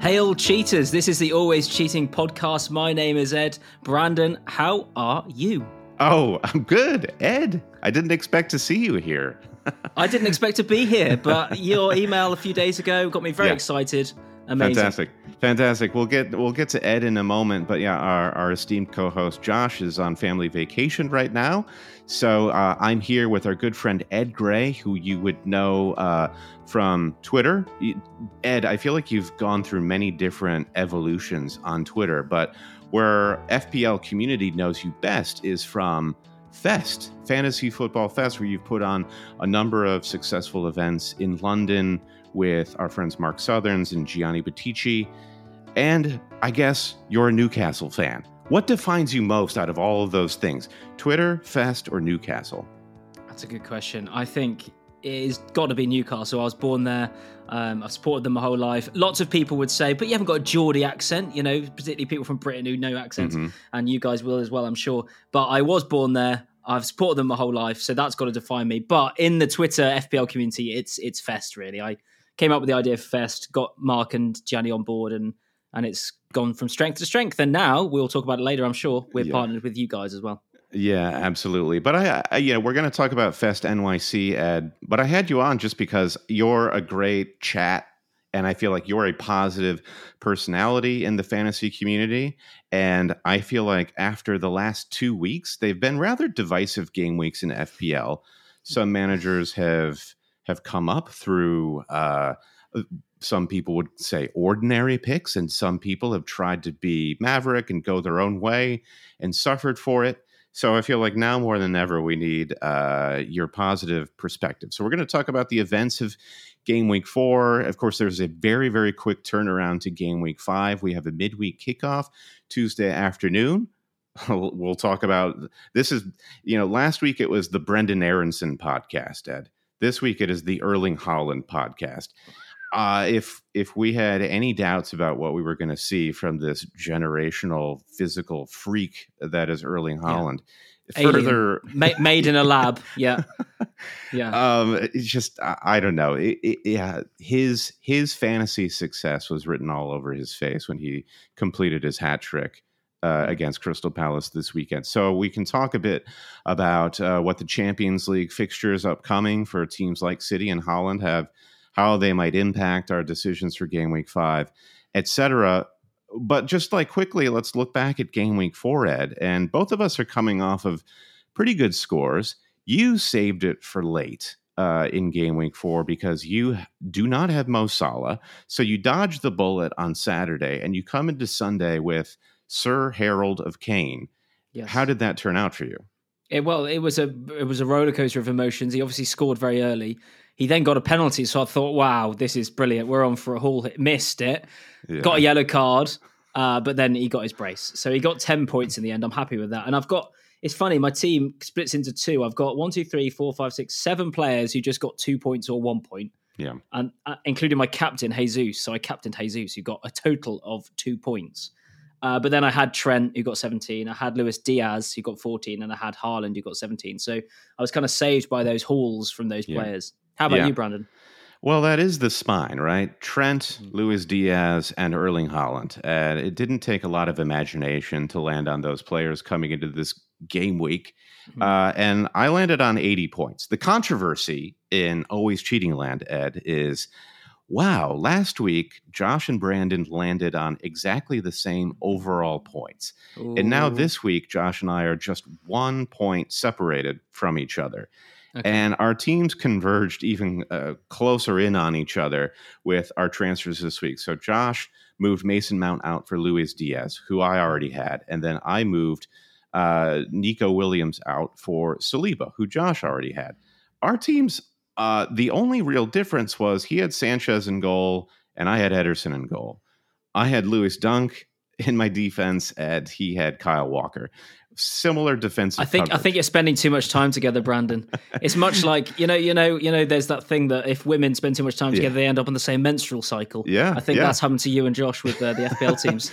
Hail cheaters! This is the Always Cheating podcast. My name is Ed. Brandon, how are you? Oh, I'm good, Ed. I didn't expect to see you here. I didn't expect to be here, but your email a few days ago got me very Yeah. excited. Amazing. Fantastic, fantastic. We'll get we'll get to Ed in a moment, but yeah, our, our esteemed co-host Josh is on family vacation right now, so uh, I'm here with our good friend Ed Gray, who you would know uh, from Twitter. Ed, I feel like you've gone through many different evolutions on Twitter, but where FPL community knows you best is from Fest, Fantasy Football Fest, where you've put on a number of successful events in London with our friends Mark Sutherns and Gianni Buttice. And I guess you're a Newcastle fan. What defines you most out of all of those things? Twitter, Fest, or Newcastle? That's a good question. I think it's got to be Newcastle. I was born there. Um, I've supported them my whole life. Lots of people would say, but you haven't got a Geordie accent, you know, particularly people from Britain who know accents, Mhm. and you guys will as well, I'm sure. But I was born there. I've supported them my whole life, so that's got to define me. But in the Twitter FPL community, it's it's Fest really. I came up with the idea of Fest, got Mark and Gianni on board, and and it's gone from strength to strength. And now we'll talk about it later. I'm sure we're Yeah. partnered with you guys as well. Yeah, absolutely. But I, I, you know, we're going to talk about Fest NYC, Ed. But I had you on just because you're a great chat, and I feel like you're a positive personality in the fantasy community. And I feel like after the last two weeks, they've been rather divisive game weeks in FPL. Some managers have have come up through. Uh, some people would say ordinary picks, and some people have tried to be maverick and go their own way and suffered for it. So I feel like now more than ever, we need uh, your positive perspective. So we're going to talk about the events of game week four. Of course, there's a very, very quick turnaround to game week five. We have a midweek kickoff Tuesday afternoon. We'll talk about this is, you know, last week it was the Brenden Aaronson podcast, Ed. This week it is the Erling Haaland podcast. Uh, if if we had any doubts about what we were going to see from this generational physical freak that is Erling Haaland, Alien. further Ma- made in a lab. Yeah, yeah. um it's just i, I don't know it, it, yeah his his fantasy success was written all over his face when he completed his hat trick uh, against Crystal Palace this weekend. So we can talk a bit about uh, what the Champions League fixtures upcoming for teams like City and Haaland have, how they might impact our decisions for game week five, etc. But just like quickly, let's look back at game week four, Ed. And both of us are coming off of pretty good scores. You saved it for late uh, in game week four because you do not have Mo Salah. So you dodge the bullet on Saturday and you come into Sunday with Sir Harold of Kane. Yes. How did that turn out for you? It, well, it was a it was a roller coaster of emotions. He obviously scored very early. He then got a penalty, so I thought, "Wow, this is brilliant. We're on for a haul." hit." Missed it, Yeah. got a yellow card, uh, but then he got his brace, so he got ten points in the end. I'm happy with that, and I've got. It's funny, my team splits into two. I've got one, two, three, four, five, six, seven players who just got two points or one point, Yeah. and uh, including my captain Jesus. So I captained Jesus, who got a total of two points. Uh, but then I had Trent, who got 17. I had Luis Diaz, who got 14, and I had Haaland, who got 17. So I was kind of saved by those hauls from those Yeah. players. How about Yeah. you, Brandon? Well, that is the spine, right? Trent, Luis Diaz, and Erling Haaland. And it didn't take a lot of imagination to land on those players coming into this game week. Mhm. Uh, and I landed on 80 points. The controversy in Always Cheating Land, Ed, is wow, last week, Josh and Brandon landed on exactly the same overall points. And now this week, Josh and I are just one point separated from each other. Okay. And our teams converged even uh, closer in on each other with our transfers this week. So Josh moved Mason Mount out for Luis Diaz, who I already had. And then I moved uh, Nico Williams out for Saliba, who Josh already had. Our teams, uh, the only real difference was he had Sanchez in goal and I had Ederson in goal. I had Lewis Dunk in my defense, and he had Kyle Walker. Similar defensive. I think coverage. I think you're spending too much time together, Brandon. It's much like you know, you know, you know. There's that thing that if women spend too much time together, yeah. they end up on the same menstrual cycle. Yeah, I think yeah. that's happened to you and Josh with uh, the FPL teams.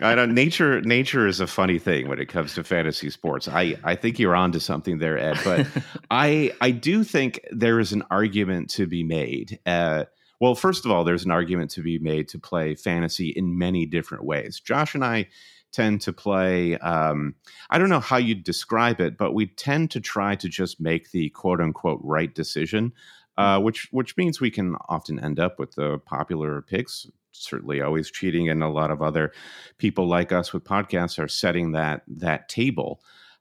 I know nature. Nature is a funny thing when it comes to fantasy sports. I I think you're onto something there, Ed. But I I do think there is an argument to be made. Uh, well, first of all, there's an argument to be made to play fantasy in many different ways. Josh and I tend to play, um, I don't know how you'd describe it, but we tend to try to just make the quote unquote right decision. Uh, which which means we can often end up with the popular picks. Certainly, always cheating, and a lot of other people like us with podcasts are setting that that table.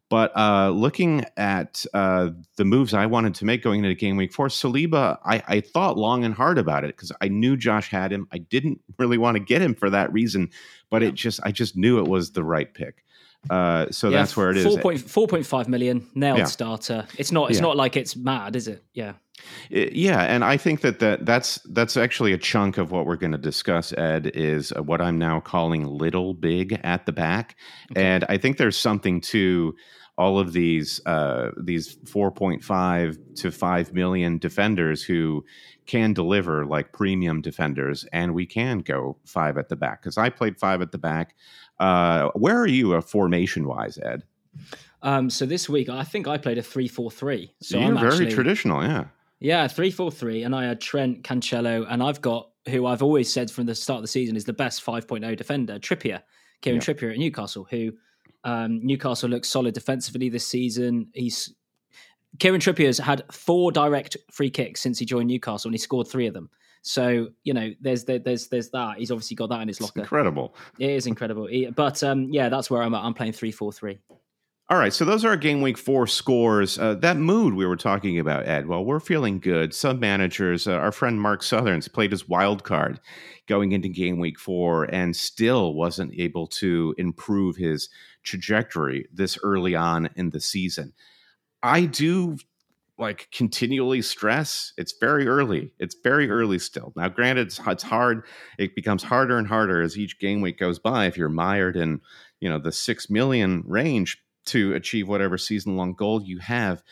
But uh, looking at uh, the moves I wanted to make going into game week four, Saliba, I, I thought long and hard about it because I knew Josh had him. I didn't really want to get him for that reason, but it just I just knew it was the right pick. Uh, so yeah, that's where it is. 4.5 million nailed yeah. starter. It's not. It's yeah. not like it's mad, is it? Yeah. It, yeah, and I think that, that that's that's actually a chunk of what we're going to discuss. Ed is what I'm now calling little big at the back, okay. and I think there's something to all of these uh, these 4.5 to 5 million defenders who can deliver like premium defenders, and we can go five at the back because I played five at the back. Uh, where are you uh, formation wise, Ed? Um, so this week, I think I played a three-four-three. So you're I'm very actually, traditional, yeah. Yeah, three-four-three, and I had Trent Cancelo, and I've got who I've always said from the start of the season is the best 5.0 defender, Trippier, Kieran yeah. Trippier at Newcastle, who um, Newcastle looks solid defensively this season. He's Kieran Trippier's had four direct free kicks since he joined Newcastle, and he scored three of them. So you know, there's there's there's that. He's obviously got that in his locker. It's incredible. It is incredible. But um, yeah, that's where I'm at. I'm playing three four three. All right, so those are our game week four scores. Uh, that mood we were talking about, Ed. Well, we're feeling good. Some managers, uh, our friend Mark Sutherns played his wild card going into game week four and still wasn't able to improve his trajectory this early on in the season. I do like continually stress it's very early it's very early still now granted it's, it's hard it becomes harder and harder as each game week goes by if you're mired in you know the six million range to achieve whatever season long goal you have.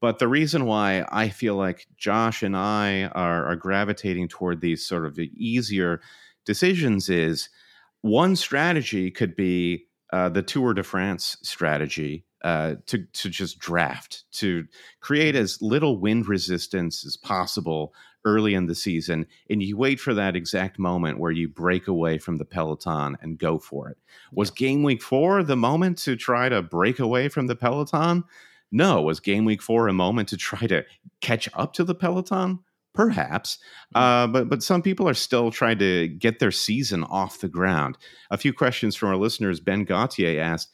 But the reason why I feel like Josh and I are, are gravitating toward these sort of easier decisions is one strategy could be uh, the Tour de France strategy uh, to to just draft to create as little wind resistance as possible early in the season, and you wait for that exact moment where you break away from the peloton and go for it. Was game week four the moment to try to break away from the peloton? No. Was game week four a moment to try to catch up to the peloton? Perhaps, hmm. uh, but but some people are still trying to get their season off the ground. A few questions from our listeners. Ben Gautier asked,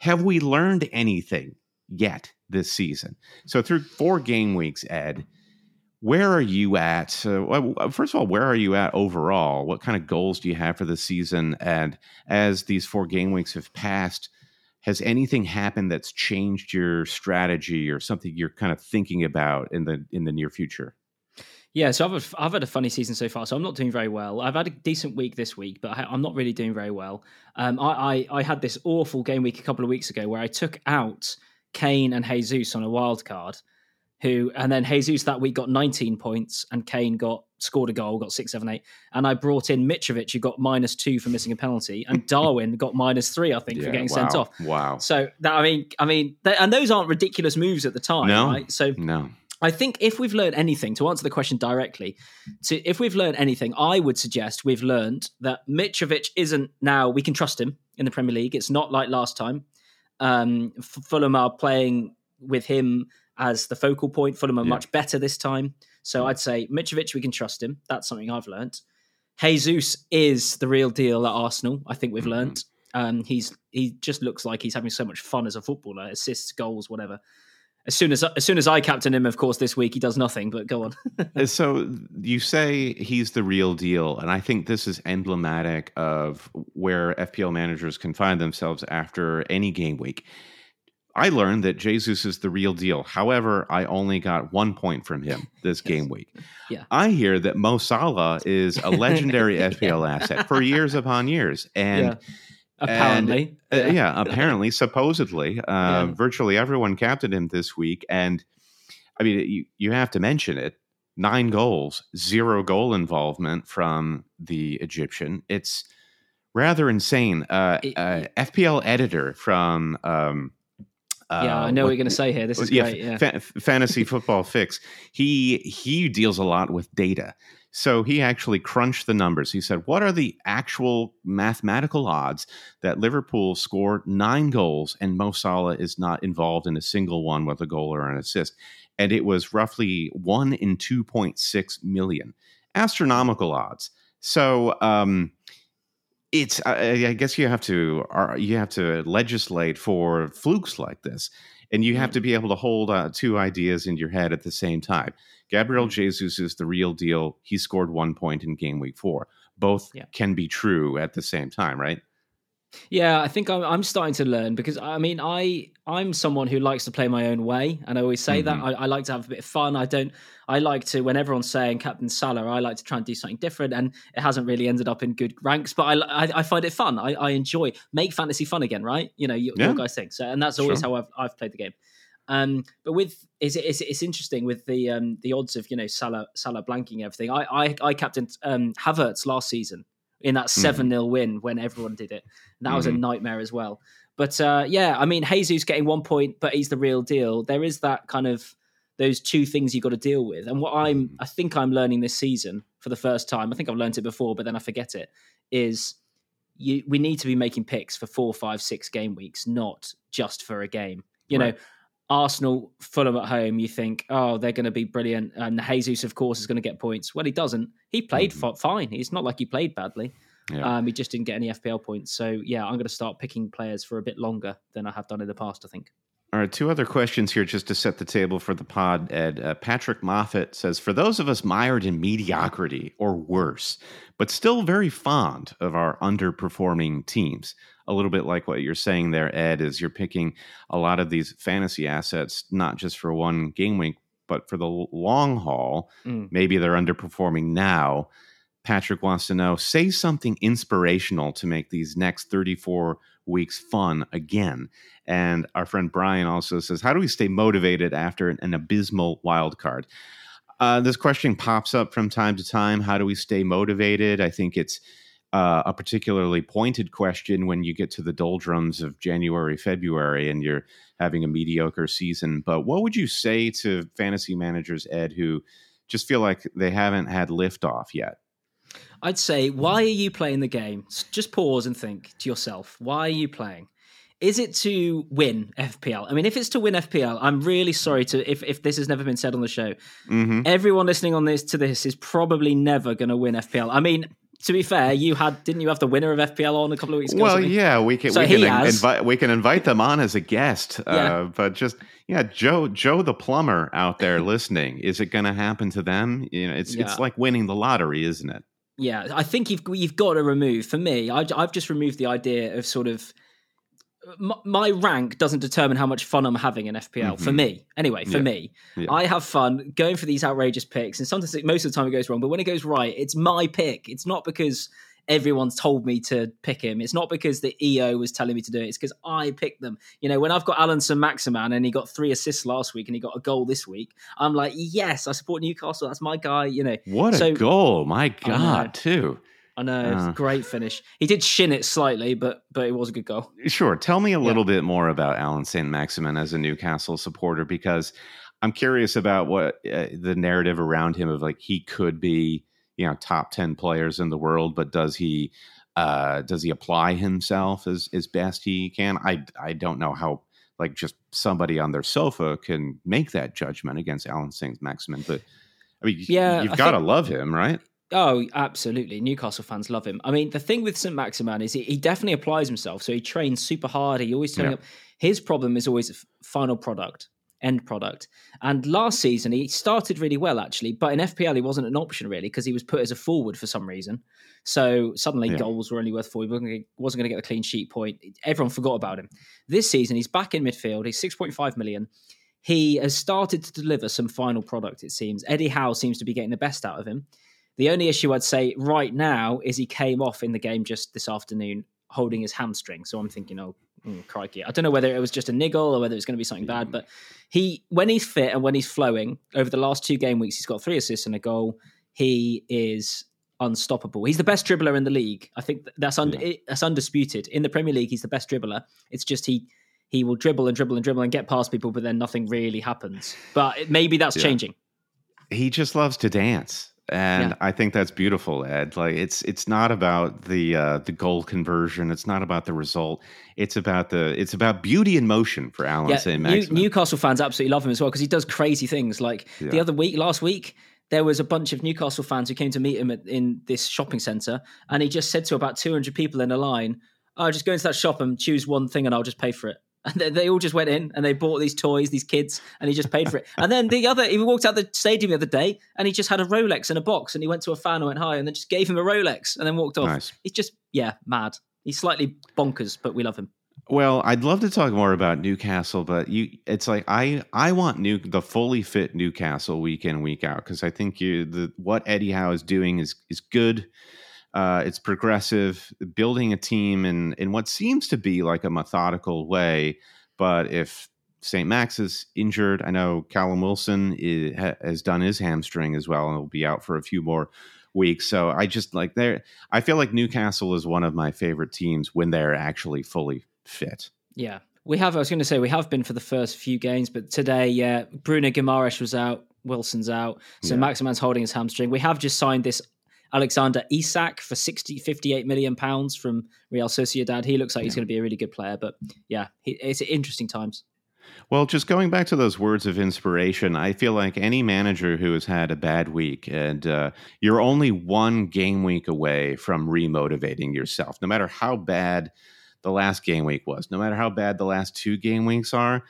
"Have we learned anything yet this season?" So through four game weeks, Ed, where are you at? Uh, first of all, where are you at overall? What kind of goals do you have for the season? And as these four game weeks have passed, has anything happened that's changed your strategy or something you're kind of thinking about in the in the near future? Yeah, so I've I've had a funny season so far, so I'm not doing very well. I've had a decent week this week, but I'm not really doing very well. Um, I, I I had this awful game week a couple of weeks ago where I took out Kane and Jesus on a wild card who and then Jesus that week got 19 points and Kane got scored a goal, got six, seven, eight. And I brought in Mitrovic, who got minus two for missing a penalty, and Darwin got minus three, I think, yeah, for getting wow, sent off. Wow. So that I mean, I mean, they, and those aren't ridiculous moves at the time, no, right? So no. I think if we've learned anything, to answer the question directly, to if we've learned anything, I would suggest we've learned that Mitrovic isn't now we can trust him in the Premier League. It's not like last time. Um, Fulham are playing with him as the focal point. Fulham are yeah. much better this time. So I'd say Mitrovic, we can trust him. That's something I've learned. Jesus is the real deal at Arsenal. I think we've mm-hmm. learned. Um, he's he just looks like he's having so much fun as a footballer, assists, goals, whatever. As soon as as soon as I captain him, of course, this week he does nothing. But go on. Uh, so you say he's the real deal, and I think this is emblematic of where FPL managers can find themselves after any game week. I learned that Jesus is the real deal. However, I only got one point from him this game week. Yeah. I hear that Mo Salah is a legendary FPL asset for years upon years, and. Yeah. Apparently, Uh, yeah, apparently, supposedly, uh, Yeah. virtually everyone captained him this week, and I mean, you you have to mention it. Nine goals, zero goal involvement from the Egyptian. It's rather insane. Uh, It- uh, FPL editor from. Um, yeah, uh, I know what, what- you're going to say here. This is yeah, great. Yeah. fa- fantasy football fix. He he deals a lot with data. So he actually crunched the numbers. He said, "What are the actual mathematical odds that Liverpool score nine goals and Mo Salah is not involved in a single one with a goal or an assist?" And it was roughly one in two point six million, astronomical odds. So um, it's I, I guess you have to uh, you have to legislate for flukes like this and you have to be able to hold uh, two ideas in your head at the same time gabriel Mm. jesus is the real deal he scored one point in game week four both Yeah. can be true at the same time right Yeah, I think I'm, I'm starting to learn because I mean I I'm someone who likes to play my own way, and I always say that Mhm. I, I like to have a bit of fun. I don't. I like to when everyone's saying Captain Salah, I like to try and do something different, and it hasn't really ended up in good ranks. But I I, I find it fun. I, I enjoy make fantasy fun again, right? You know, you, Yeah. your guys think so, and that's always Sure. how I've I've played the game. Um, but with is it's, it's interesting with the um the odds of you know Salah Salah blanking everything. I I, I captained um Havertz last season in that Mm-hmm. 7 0 win when everyone did it. And that was a nightmare as well. But uh, yeah, I mean, Jesus getting one point, but he's the real deal. There is that kind of those two things you've got to deal with. And what I'm, Mm-hmm. I think I'm learning this season for the first time. I think I've learned it before, but then I forget it. Is you we need to be making picks for four, five, six game weeks, not just for a game. You Right. know, Arsenal, Fulham at home, you think, oh, they're going to be brilliant. And Jesus, of course, is going to get points. Well, he doesn't. He played Mhm. fine. It's not like he played badly. Yeah. Um, he just didn't get any FPL points. So, yeah, I'm going to start picking players for a bit longer than I have done in the past, I think. All right, two other questions here just to set the table for the pod, Ed. Uh, Patrick Moffat says For those of us mired in mediocrity or worse, but still very fond of our underperforming teams, a little bit like what you're saying there, Ed, is you're picking a lot of these fantasy assets, not just for one game week, but for the long haul. Mm. Maybe they're underperforming now. Patrick wants to know say something inspirational to make these next 34 weeks fun again. And our friend Brian also says, How do we stay motivated after an, an abysmal wild card? Uh, this question pops up from time to time. How do we stay motivated? I think it's uh, a particularly pointed question when you get to the doldrums of January, February, and you're having a mediocre season. But what would you say to fantasy managers, Ed, who just feel like they haven't had liftoff yet? I'd say, why are you playing the game? Just pause and think to yourself, why are you playing? Is it to win FPL? I mean, if it's to win FPL, I'm really sorry to if, if this has never been said on the show. Mm-hmm. Everyone listening on this to this is probably never going to win FPL. I mean, to be fair, you had didn't you have the winner of FPL on a couple of weeks ago? Well, yeah, we can So we can invite we can invite them on as a guest. Uh, but just yeah, Joe Joe the plumber out there listening, is it going to happen to them? You know, it's Yeah. it's like winning the lottery, isn't it? Yeah, I think you've you've got to remove. For me, I, I've just removed the idea of sort of my, rank doesn't determine how much fun I'm having in FPL. For Mhm. me, anyway, for Yeah. me, Yeah. I have fun going for these outrageous picks, and sometimes it, most of the time it goes wrong. But when it goes right, it's my pick. It's not because everyone's told me to pick him. It's not because the EO was telling me to do it. It's because I picked them. You know, when I've got Alan Maximin and he got three assists last week and he got a goal this week, I'm like, yes, I support Newcastle. That's my guy. You know, What a So- goal! My. God, too. I know, it's Uh. a great finish. He did shin it slightly, but but it was a good goal. Sure. Tell me a little bit more about Alan St. Maximin as a Newcastle supporter because I'm curious about what uh, the narrative around him of like he could be, you know, top 10 players in the world, but does he uh does he apply himself as as best he can? I I don't know how like just somebody on their sofa can make that judgment against Alan St. Maximin, but I mean, Yeah, you've got to love him, right? Oh, absolutely. Newcastle fans love him. I mean, the thing with St. Maximin is he, he definitely applies himself. So he trains super hard. He always turning Yeah. up. His problem is always final product. end product. And last season he started really well actually, but in FPL he wasn't an option really because he was put as a forward for some reason. So suddenly Yeah. goals were only worth four. He wasn't going to get the clean sheet point. Everyone forgot about him. This season he's back in midfield. He's six point five million. He has started to deliver some final product. It seems Eddie Howe seems to be getting the best out of him. The only issue I'd say right now is he came off in the game just this afternoon holding his hamstring. So I'm thinking, oh, mm, crikey. I don't know whether it was just a niggle or whether it's going to be something bad, but he, when he's fit and when he's flowing over the last two game weeks, he's got three assists and a goal. He is unstoppable. He's the best dribbler in the league. I think that's under, it, that's undisputed. In the Premier League, he's the best dribbler. It's just he he will dribble and dribble and dribble and get past people, but then nothing really happens. But it, maybe that's Yeah. changing. he just loves to dance and Yeah. i think that's beautiful ed like it's it's not about the uh the goal conversion it's not about the result it's about the it's about beauty in motion for alan Yeah. New, Newcastle fans absolutely love him as well because he does crazy things. Like the other week, last week, there was a bunch of Newcastle fans who came to meet him at, in this shopping centre, and he just said to about 200 people in a line, "I'll "Oh, just go into that shop and choose one thing, and I'll just pay for it." And they, they all just went in and they bought these toys, these kids, and he just paid for it. And then the other, he walked out the stadium the other day, and he just had a Rolex in a box, and he went to a fan and went hi, and then just gave him a Rolex, and then walked off. Nice. He's just yeah, mad. He's slightly bonkers, but we love him. Well, I'd love to talk more about Newcastle, but you it's like I I want new the fully fit Newcastle week in week out because I think you the what Eddie Howe is doing is is good. Uh, it's progressive, building a team in in what seems to be like a methodical way. But if St. Max is injured, I know Callum Wilson i ha, has done his hamstring as well and will be out for a few more weeks. So I just like there. I feel like Newcastle is one of my favorite teams when they're actually fully fit. Yeah. We have, I was going to say, we have been for the first few games, but today, yeah, Bruno Guimaraes was out, Wilson's out. So Yeah. Maximin's holding his hamstring. We have just signed this Alexander Isak for 60, 58 million pounds from Real Sociedad. He looks like he's going to be a really good player, but yeah, he, it's interesting times. Well, just going back to those words of inspiration, I feel like any manager who has had a bad week and uh, you're only one game week away from remotivating yourself, no matter how bad the last game week was, no matter how bad the last two game weeks are.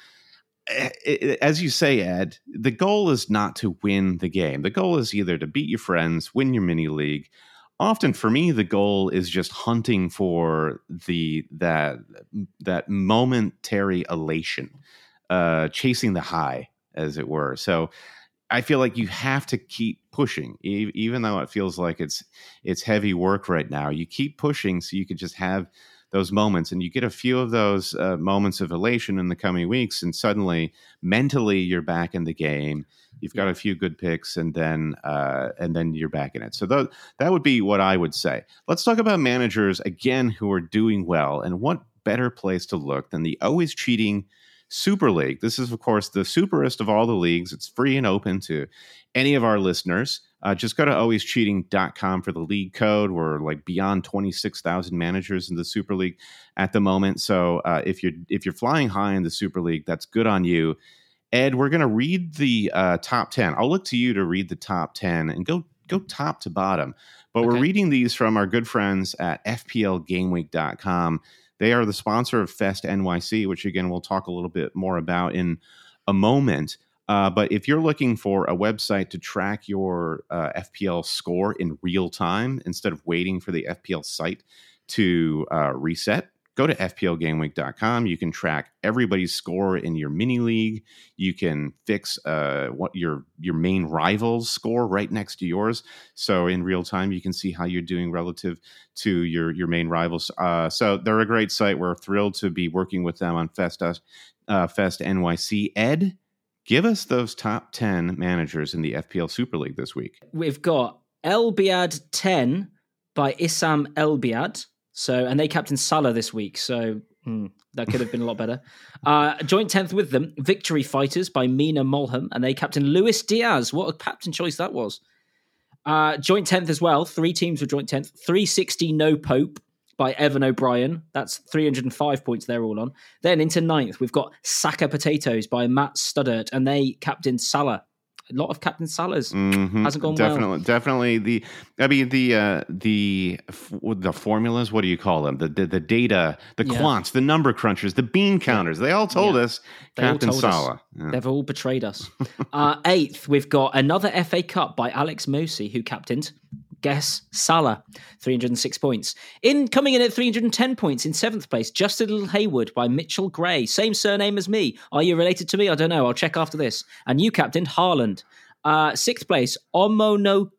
Eh, eh, As you say, Ed, the goal is not to win the game. The goal is either to beat your friends, win your mini league. Often, for me, the goal is just hunting for the that that momentary elation uh, chasing the high, as it were. So I feel like you have to keep pushing, even though it feels like it's it's heavy work right now. You keep pushing so you can just have those moments, and you get a few of those uh, moments of elation in the coming weeks, and suddenly mentally you're back in the game. You've got a few good picks, and then uh, and then you're back in it. So that that would be what I would say. Let's talk about managers again who are doing well, and what better place to look than the always cheating Super League. This is, of course, the superest of all the leagues. It's free and open to any of our listeners. Uh, just go to alwayscheating.com for the league code. We're like beyond 26,000 managers in the Super League at the moment. So uh, if you're if you're flying high in the Super League, that's good on you. Ed, we're going to read the uh, top 10. I'll look to you to read the top 10 and go go top to bottom. But we're reading these from our good friends at FPLGameweek.com. They are the sponsor of Fest NYC, which again we'll talk a little bit more about in a moment. Uh, but if you're looking for a website to track your uh, FPL score in real time instead of waiting for the FPL site to uh, reset, go to FPLGameweek.com. You can track everybody's score in your mini league. You can fix uh, what your your main rival's score right next to yours. So in real time, you can see how you're doing relative to your your main rivals. Uh, so they're a great site. We're thrilled to be working with them on Fest Fest NYC. Ed, give us those top ten managers in the FPL Super League this week. We've got El Biad 10 by Issam El Biad. So, and they captain Salah this week. So, hmm, that could have been a lot better. Uh, joint 10th with them, Victory Fighters by Mina Mulham. And they captain Luis Diaz. What a captain choice that was. Uh, joint 10th as well. Three teams were joint 10th. 360 No Pope by Evan O'Brien. That's 305 points they're all on. Then into ninth, we've got Saka Potatoes by Matt Studdert. And they captain Salah a lot of Captain Salah's Mhm. hasn't gone definitely, well. definitely the. I mean the uh, the f- the formulas. What do you call them? The the, the data, the Yeah. quants, the number crunchers, the bean counters. They all told Yeah. us They Captain told us. Salah. Yeah. They've all betrayed us. uh, eighth, we've got another FA Cup by Alex Mosi, who captained. Guess Salah, 306 points. In coming in at 310 points in seventh place, Just a Little Haywood by Mitchell Gray. Same surname as me. Are you related to me? I don't know. I'll check after this. And you captained Haaland. Uh, sixth place, Omono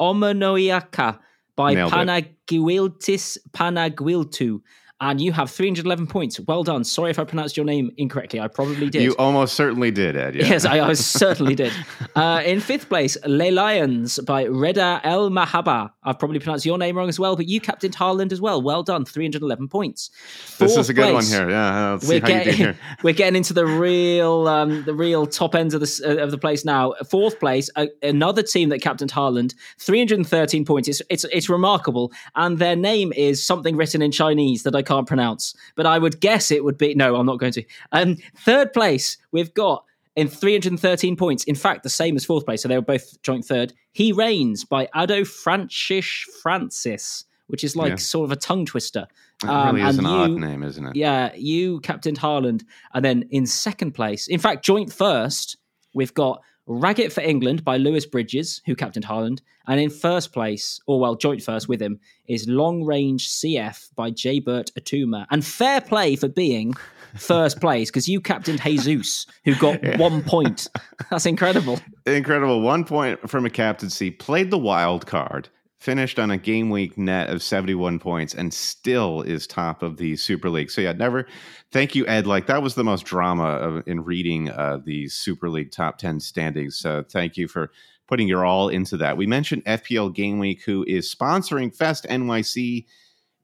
Omonoiaka by. Panaguiltis Panaguiltu. And you have 311 points. Well done. Sorry if I pronounced your name incorrectly. I probably did. You almost certainly did, Ed. Yeah. Yes, I, I certainly did. Uh, in fifth place, Les Lions by Reda El Mahaba. I've probably pronounced your name wrong as well, but you captained Haaland as well. Well done, 311 points. this is a good place, one here. Yeah, let's We're how you did getting, here. we're getting into the real um, the real top ends of the uh, of the place now. Fourth place, uh, another team that captained Haaland, 313 points. It's, it's it's remarkable, and their name is something written in Chinese that I can't pronounce, but I would guess it would be no. I'm not going to. Um, third place, we've got in 313 points. In fact, the same as fourth place, so they were both joint third. He reigns by Ado Francis Francis, which is like Yeah. sort of a tongue twister. It Um, really is an and odd name, isn't it? yeah, you captained Haaland, and then in second place, in fact, joint first, we've got Raggett for England by Lewis Bridges, who captained Haaland, and in first place, or well, joint first with him, is Long Range CF by J. Burt Atuma, and fair play for being first place because you captained Jesus, who got one point. That's incredible. Incredible. One point from a captaincy. Played the wild card. Finished on a game week net of 71 points and still is top of the Super League. So, yeah, never. Thank you, Ed. Like, that was the most drama of, in reading uh, the Super League top 10 standings. So, thank you for putting your all into that. We mentioned FPL Game Week, who is sponsoring Fest NYC.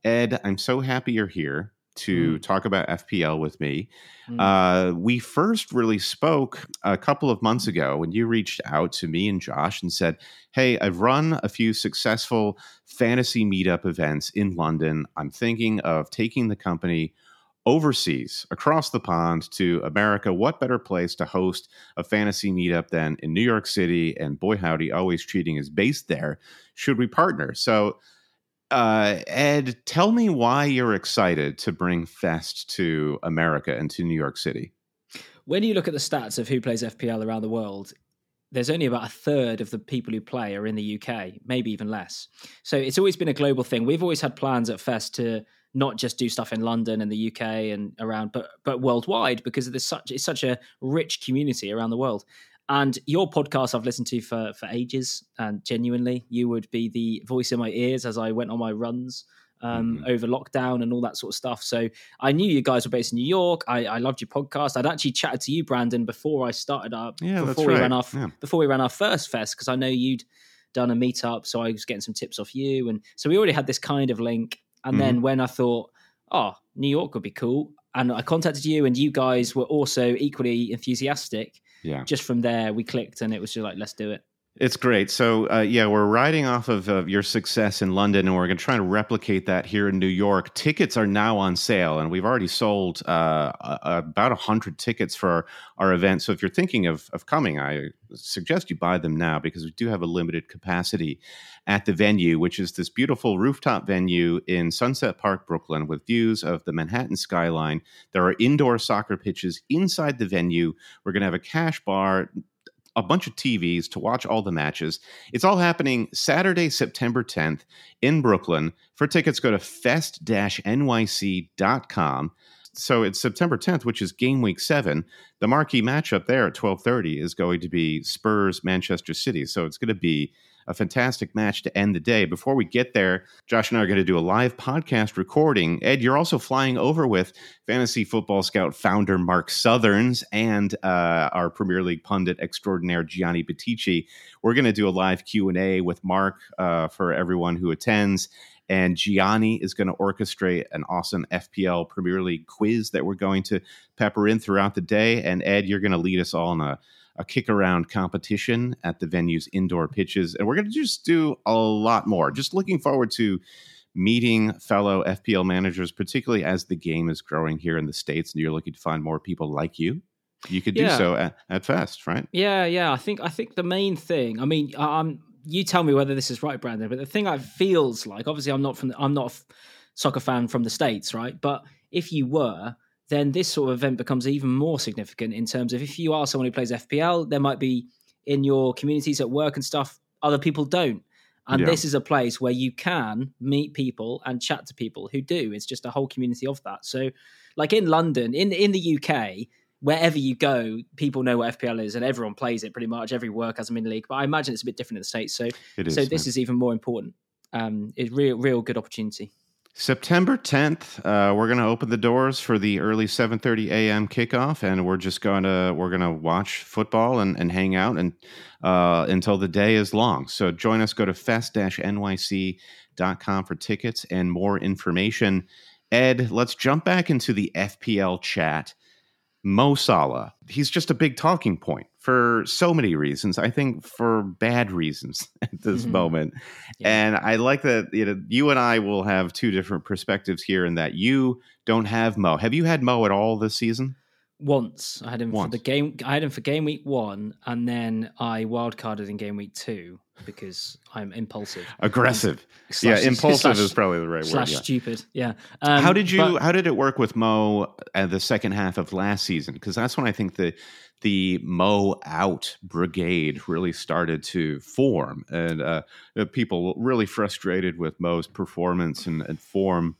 Ed, I'm so happy you're here to talk about FPL with me. Mm. Uh, we first really spoke a couple of months ago when you reached out to me and Josh and said, Hey, I've run a few successful fantasy meetup events in London. I'm thinking of taking the company overseas across the pond to America. What better place to host a fantasy meetup than in New York City? And boy, howdy, always cheating is based there. Should we partner? So, uh, Ed, tell me why you're excited to bring Fest to America and to New York City. when you look at the stats of who plays FPL around the world, there's only about a third of the people who play are in the UK, maybe even less. So it's always been a global thing. We've always had plans at Fest to not just do stuff in London and the UK and around, but but worldwide because there's such it's such a rich community around the world. And your podcast I've listened to for for ages, and genuinely, you would be the voice in my ears as I went on my runs um, over lockdown and all that sort of stuff. So I knew you guys were based in New York. I, I loved your podcast. I'd actually chatted to you, Brandon, before I started up. Yeah, before we ran our Yeah. before we ran our first fest because I know you'd done a meetup, so I was getting some tips off you, and so we already had this kind of link. And Mm-hmm. then when I thought, oh, New York would be cool, and I contacted you, and you guys were also equally enthusiastic. Yeah. Just from there, we clicked, and it was just like, let's do it. It's great. So, uh, yeah, we're riding off of uh, your success in London, and we're going to try to replicate that here in New York. Tickets are now on sale, and we've already sold uh, about 100 tickets for our, our event. So, if you're thinking of, of coming, I suggest you buy them now because we do have a limited capacity at the venue, which is this beautiful rooftop venue in Sunset Park, Brooklyn, with views of the Manhattan skyline. There are indoor soccer pitches inside the venue. We're going to have a cash bar, a bunch of TVs to watch all the matches. It's all happening Saturday, September 10th in Brooklyn. For tickets, go to fest-nyc.com. So it's September 10th, which is game week seven. The marquee matchup there at 12:30 is going to be Spurs Manchester City. So it's going to be a fantastic match to end the day. Before we get there, Josh and I are going to do a live podcast recording. Ed, you're also flying over with fantasy football scout founder Mark Sutherns and uh, our Premier League pundit extraordinaire Gianni Buttice. We're going to do a live Q and A with Mark uh, for everyone who attends. And Gianni is going to orchestrate an awesome FPL Premier League quiz that we're going to pepper in throughout the day. And Ed, you're going to lead us all in a a kick around competition at the venue's indoor pitches. And we're going to just do a lot more. Just looking forward to meeting fellow FPL managers, particularly as the game is growing here in the States and you're looking to find more people like you. you could do so at, at Fest, right? Yeah, yeah. I think I think the main thing. I mean, um, you tell me whether this is right, Brandon. But the thing I feels like, obviously, I'm not from. I'm not a f- soccer fan from the states, right? But if you were, then this sort of event becomes even more significant in terms of if you are someone who plays FPL, there might be in your communities at work and stuff. Other people don't. And Yeah. this is a place where you can meet people and chat to people who do. It's just a whole community of that. So, like in London, in in the UK, wherever you go, people know what FPL is, and everyone plays it pretty much. Every work has a mini league, but I imagine it's a bit different in the states. So, is. so this is even more important. Um, it's real, real good opportunity. September 10th, uh, we're going to open the doors for the early 7:30 a.m. kickoff, and we're just going to we're going to watch football and, and hang out and uh, until the day is long. So join us. Go to fest-nyc.com for tickets and more information. Ed, let's jump back into the FPL chat. Mo Salah, he's just a big talking point for so many reasons. I think for bad reasons at this Mhm. moment. Yeah. And I like that you know you and I will have two different perspectives here in that you don't have Mo. Have you had Mo at all this season? Once I had him Once. for the game. I had him for game week one, and then I wildcarded in game week two because I'm impulsive. Aggressive. Slash- yeah, impulsive slash- is probably the right slash word. yeah. stupid. Yeah. Um, how did you but- how did it work with Mo at the second half of last season? Because that's when I think the the Mo out brigade really started to form, and uh, uh, people really frustrated with Mo's performance and, and form,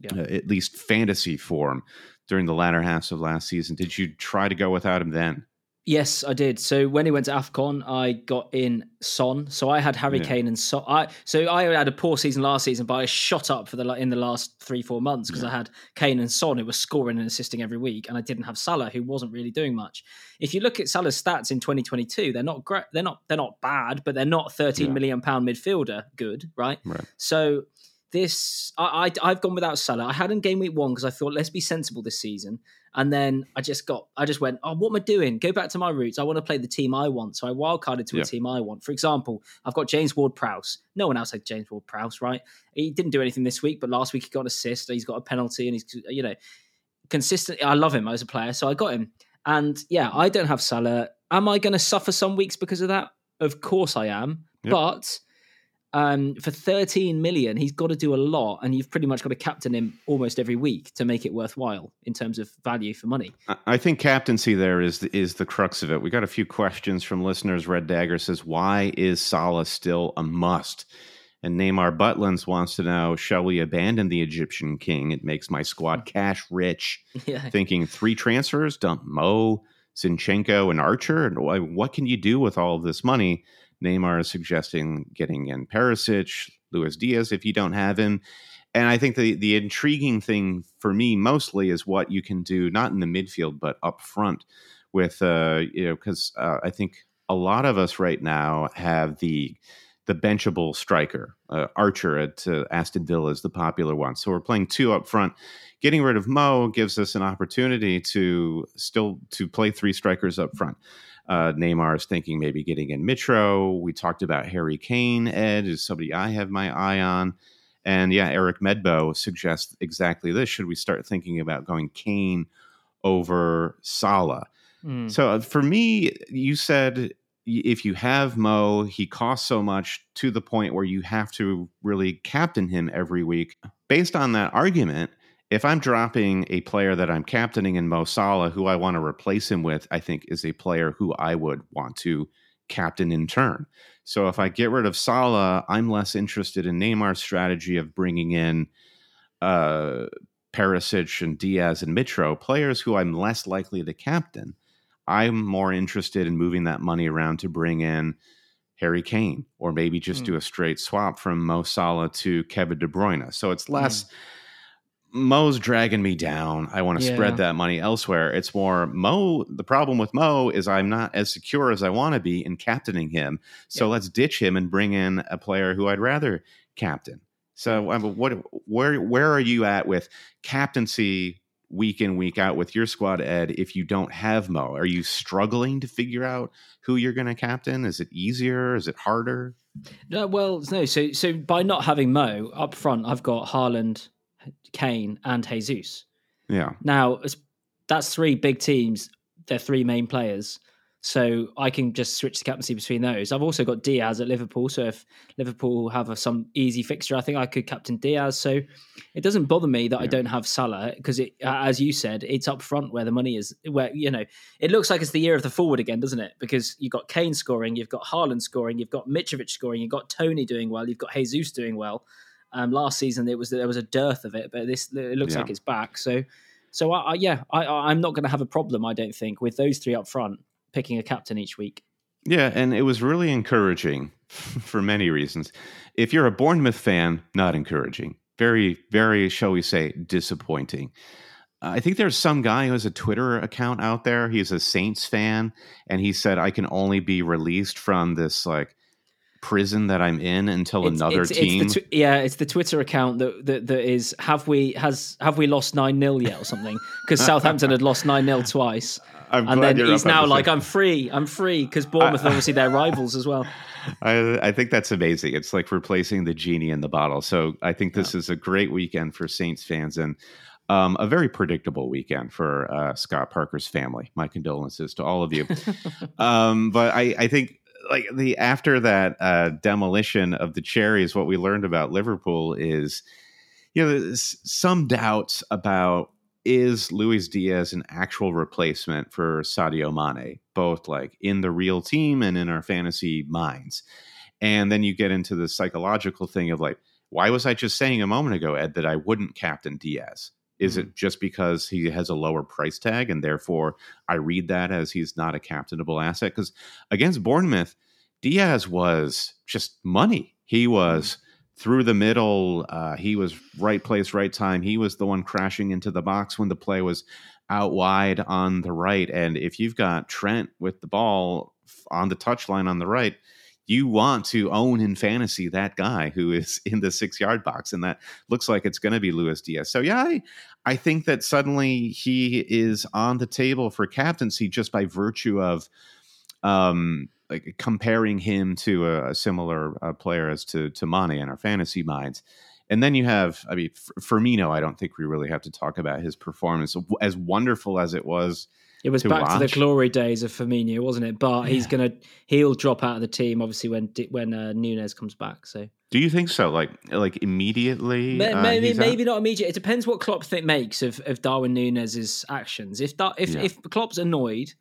Yeah. uh, at least fantasy form during the latter halves of last season. Did you try to go without him then? Yes, I did. So when he went to Afcon, I got in Son. So I had Harry Yeah. Kane and Son. I so I had a poor season last season, but I shot up for the in the last three four months because I had Kane and Son who were scoring and assisting every week, and I didn't have Salah who wasn't really doing much. If you look at Salah's stats in 2022, they're not great. They're not they're not bad, but they're not 13 Yeah. million pound midfielder good, right? Right. So this I, I I've gone without Salah. I had him game week one because I thought let's be sensible this season. And then I just got I just went, oh, what am I doing? Go back to my roots. I want to play the team I want. So I wildcarded to Yeah. a team I want. For example, I've got James Ward Prowse. No one else had James Ward Prowse, right? He didn't do anything this week, but last week he got an assist. He's got a penalty, and he's you know consistent. I love him as a player, so I got him. And yeah, I don't have Salah. Am I going to suffer some weeks because of that? Of course I am. Yep. But um, for 13 million, he's got to do a lot, and you've pretty much got to captain him almost every week to make it worthwhile in terms of value for money. I- think captaincy there is is the crux of it. We got a few questions from listeners. Red Dagger says, "Why is Salah still a must?" And Neymar Butlins wants to know, "Shall we abandon the Egyptian king? It makes my squad cash rich." yeah, Thinking three transfers, dump Mo, Zinchenko, and Archer. And what can you do with all of this money? Neymar is suggesting getting in Perisic, Luis Diaz if you don't have him. And I think the the intriguing thing for me mostly is what you can do not in the midfield but up front with uh you know because uh, I think a lot of us right now have the the benchable striker uh, Archer at uh, Aston Villa is the popular one. So we're playing two up front. Getting rid of Mo gives us an opportunity to still to play three strikers up front. Uh, Neymar is thinking maybe getting in Mitro. We talked about Harry Kane. Ed is somebody I have my eye on. And yeah, Eric Medbo suggests exactly this. Should we start thinking about going Kane over Salah? Mm. So uh, for me, you said if you have Mo, he costs so much to the point where you have to really captain him every week. Based on that argument, if I'm dropping a player that I'm captaining in Mo Salah, who I want to replace him with, I think is a player who I would want to captain in turn. So if I get rid of Salah, I'm less interested in Neymar's strategy of bringing in uh, Perisic and Diaz and Mitro, players who I'm less likely to captain. I'm more interested in moving that money around to bring in Harry Kane, or maybe just Hmm. do a straight swap from Mo Salah to Kevin De Bruyne. So it's less. Mo's dragging me down. I want to Yeah. spread that money elsewhere. It's more Mo. The problem with Mo is I'm not as secure as I want to be in captaining him. So Yeah. let's ditch him and bring in a player who I'd rather captain. So, I mean, um, what, where, where are you at with captaincy week in week out with your squad, Ed? If you don't have Mo, are you struggling to figure out who you're going to captain? Is it easier? Is it harder? No, well, no. So, so by not having Mo up front, I've got Haaland, Kane, and Jesus. Yeah, Now, that's three big teams. They're three main players. So I can just switch the captaincy between those. I've also got Diaz at Liverpool. So if Liverpool have a, some easy fixture, I think I could captain Diaz. So it doesn't bother me that yeah. I don't have Salah because it, as you said, it's up front where the money is. Where you know it looks like it's the year of the forward again, doesn't it? Because you've got Kane scoring, you've got Haaland scoring, you've got Mitrovic scoring, you've got Toney doing well, you've got Jesus doing well. Um, last season it was there was a dearth of it, but this it looks yeah. like it's back. So. So I, I yeah, I, I'm not going to have a problem. I don't think with those three up front picking a captain each week. Yeah, and it was really encouraging for many reasons. If you're a Bournemouth fan, not encouraging. Very, very, shall we say, disappointing. I think there's some guy who has a Twitter account out there. He's a Saints fan, and he said, "I can only be released from this like prison that I'm in until it's, another it's, team." It's tw- yeah, it's the Twitter account that, that that is have we has have we lost nine 0 yet or something? Because Southampton had lost nine 0 twice. I'm and then he's now like, I'm free, I'm free, because Bournemouth I, obviously they're rivals as well. I, I, think that's amazing. It's like replacing the genie in the bottle. So I think this yeah. is a great weekend for Saints fans and um, a very predictable weekend for uh, Scott Parker's family. My condolences to all of you. um, but I, I, think like the after that uh, demolition of the Cherries, what we learned about Liverpool is you know there's some doubts about is Luis Diaz an actual replacement for Sadio Mane, both like in the real team and in our fantasy minds? And then you get into the psychological thing of like, why was I just saying a moment ago, Ed, that I wouldn't captain Diaz? Is mm-hmm. it just because he has a lower price tag and therefore I read that as he's not a captainable asset? Because against Bournemouth, Diaz was just money. He was. Mm-hmm through the middle. Uh, he was right place, right time. He was the one crashing into the box when the play was out wide on the right. And if you've got Trent with the ball on the touchline on the right, you want to own in fantasy that guy who is in the six yard box. And that looks like it's going to be Luis Diaz. So, yeah, I, I think that suddenly he is on the table for captaincy just by virtue of um, like comparing him to a, a similar uh, player as to to Mane in our fantasy minds. And then you have, I mean, Firmino. I don't think we really have to talk about his performance, as wonderful as it was. It was to back watch. to the glory days of Firmino, wasn't it? But yeah. he's gonna he'll drop out of the team obviously when when uh, Nunez comes back. So do you think so? Like like immediately? Maybe uh, maybe, maybe not immediate. It depends what Klopp think makes of, of Darwin Nunez's actions. If that if yeah. if Klopp's annoyed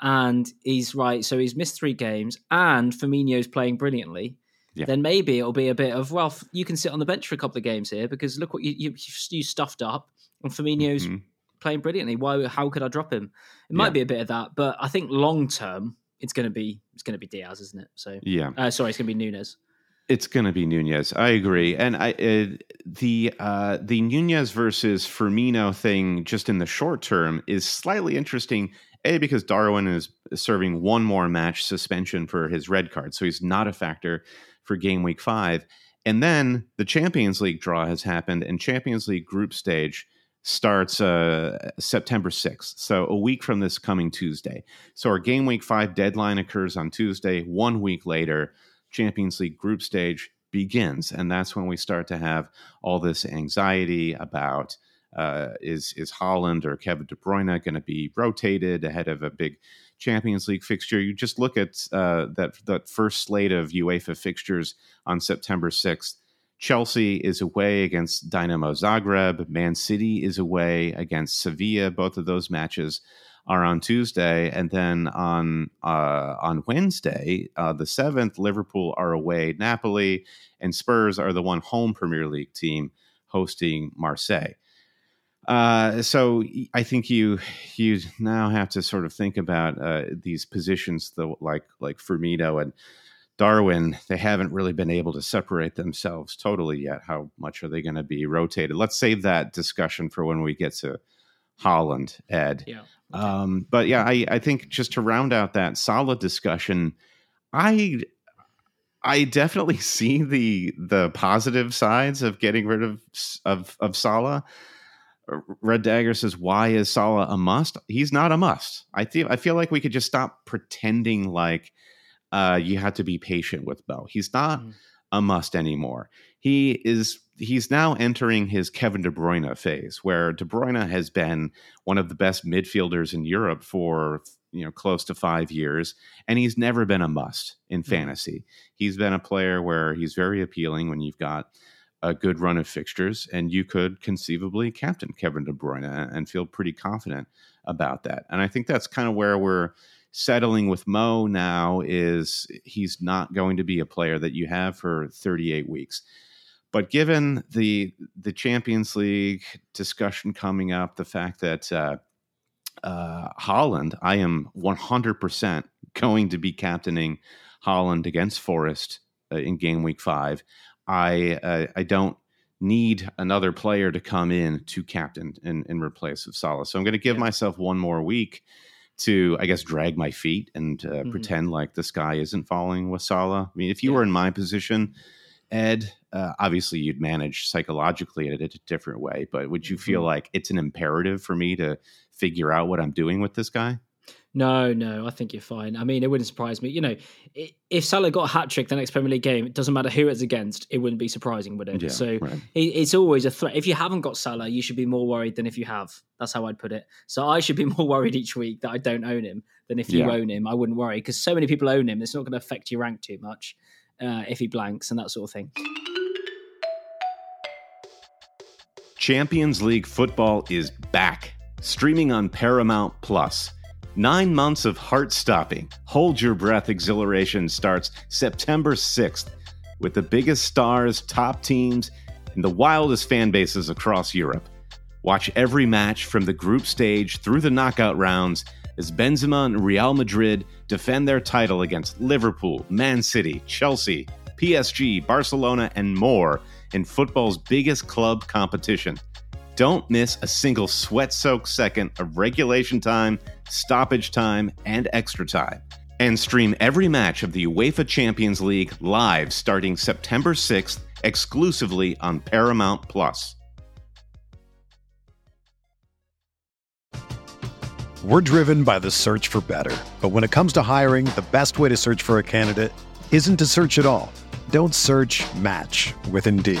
and he's right. So he's missed three games, and Firmino's playing brilliantly. Yeah. Then maybe it'll be a bit of well, you can sit on the bench for a couple of games here because look what you you, you stuffed up, and Firmino's mm-hmm. Playing brilliantly. Why? How could I drop him? It might yeah. be a bit of that, but I think long term it's going to be it's going to be Diaz, isn't it? So yeah, uh, sorry, it's going to be Nunez. It's going to be Nunez. I agree, and I uh, the uh, the Nunez versus Firmino thing, just in the short term, is slightly interesting a, because Darwin is serving one more match suspension for his red card. So he's not a factor for game week five. And then the Champions League draw has happened, and Champions League group stage starts uh, September 6th. So a week from this coming Tuesday. So our game week five deadline occurs on Tuesday. One week later, Champions League group stage begins. And that's when we start to have all this anxiety about uh, is is Haaland or Kevin De Bruyne going to be rotated ahead of a big Champions League fixture? You just look at uh, that that first slate of UEFA fixtures on September sixth. Chelsea is away against Dynamo Zagreb. Man City is away against Sevilla. Both of those matches are on Tuesday, and then on uh, on Wednesday, uh, the seventh, Liverpool are away Napoli, and Spurs are the one home Premier League team hosting Marseille. Uh, so I think you you now have to sort of think about uh, these positions, though, like like Firmino and Darwin. They haven't really been able to separate themselves totally yet. How much are they going to be rotated? Let's save that discussion for when we get to Haaland, Ed. Yeah. Okay. Um, but yeah, I, I think just to round out that solid discussion, I I definitely see the the positive sides of getting rid of of of Salah. Red Dagger says, "Why is Salah a must? He's not a must. I feel I feel like we could just stop pretending like uh, you have to be patient with Mo. He's not mm. a must anymore. He is he's now entering his Kevin De Bruyne phase, where De Bruyne has been one of the best midfielders in Europe for you know close to five years, and he's never been a must in Mm. fantasy. He's been a player where he's very appealing when you've got a good run of fixtures, and you could conceivably captain Kevin De Bruyne and feel pretty confident about that. And I think that's kind of where we're settling with Mo now is he's not going to be a player that you have for 38 weeks. But given the the Champions League discussion coming up, the fact that uh, uh, Haaland, I am 100% going to be captaining Haaland against Forest uh, in game week five. I uh, I don't need another player to come in to captain in, in replace of Salah. So I'm going to give Yeah. myself one more week to, I guess, drag my feet and uh, Mhm. pretend like the sky isn't falling with Salah. I mean, if you Yeah. were in my position, Ed, uh, obviously you'd manage psychologically in a different way, but would you feel Mhm. like it's an imperative for me to figure out what I'm doing with this guy? No, no, I think you're fine. I mean, it wouldn't surprise me. You know, if Salah got a hat trick the next Premier League game, it doesn't matter who it's against, it wouldn't be surprising, would it? Yeah, so right. it's always a threat. If you haven't got Salah, you should be more worried than if you have. That's how I'd put it. So I should be more worried each week that I don't own him than if you Yeah. own him. I wouldn't worry because so many people own him. It's not going to affect your rank too much uh, if he blanks and that sort of thing. Champions League football is back, streaming on Paramount Plus. Nine months of heart stopping, hold your breath exhilaration starts September 6th with the biggest stars, top teams, and the wildest fan bases across Europe. Watch every match from the group stage through the knockout rounds as Benzema and Real Madrid defend their title against Liverpool, Man City, Chelsea, PSG, Barcelona, and more in football's biggest club competition. Don't miss a single sweat soaked second of regulation time, stoppage time, and extra time. And stream every match of the UEFA Champions League live starting September 6th exclusively on Paramount Plus. We're driven by the search for better. But when it comes to hiring, the best way to search for a candidate isn't to search at all. Don't search match with Indeed.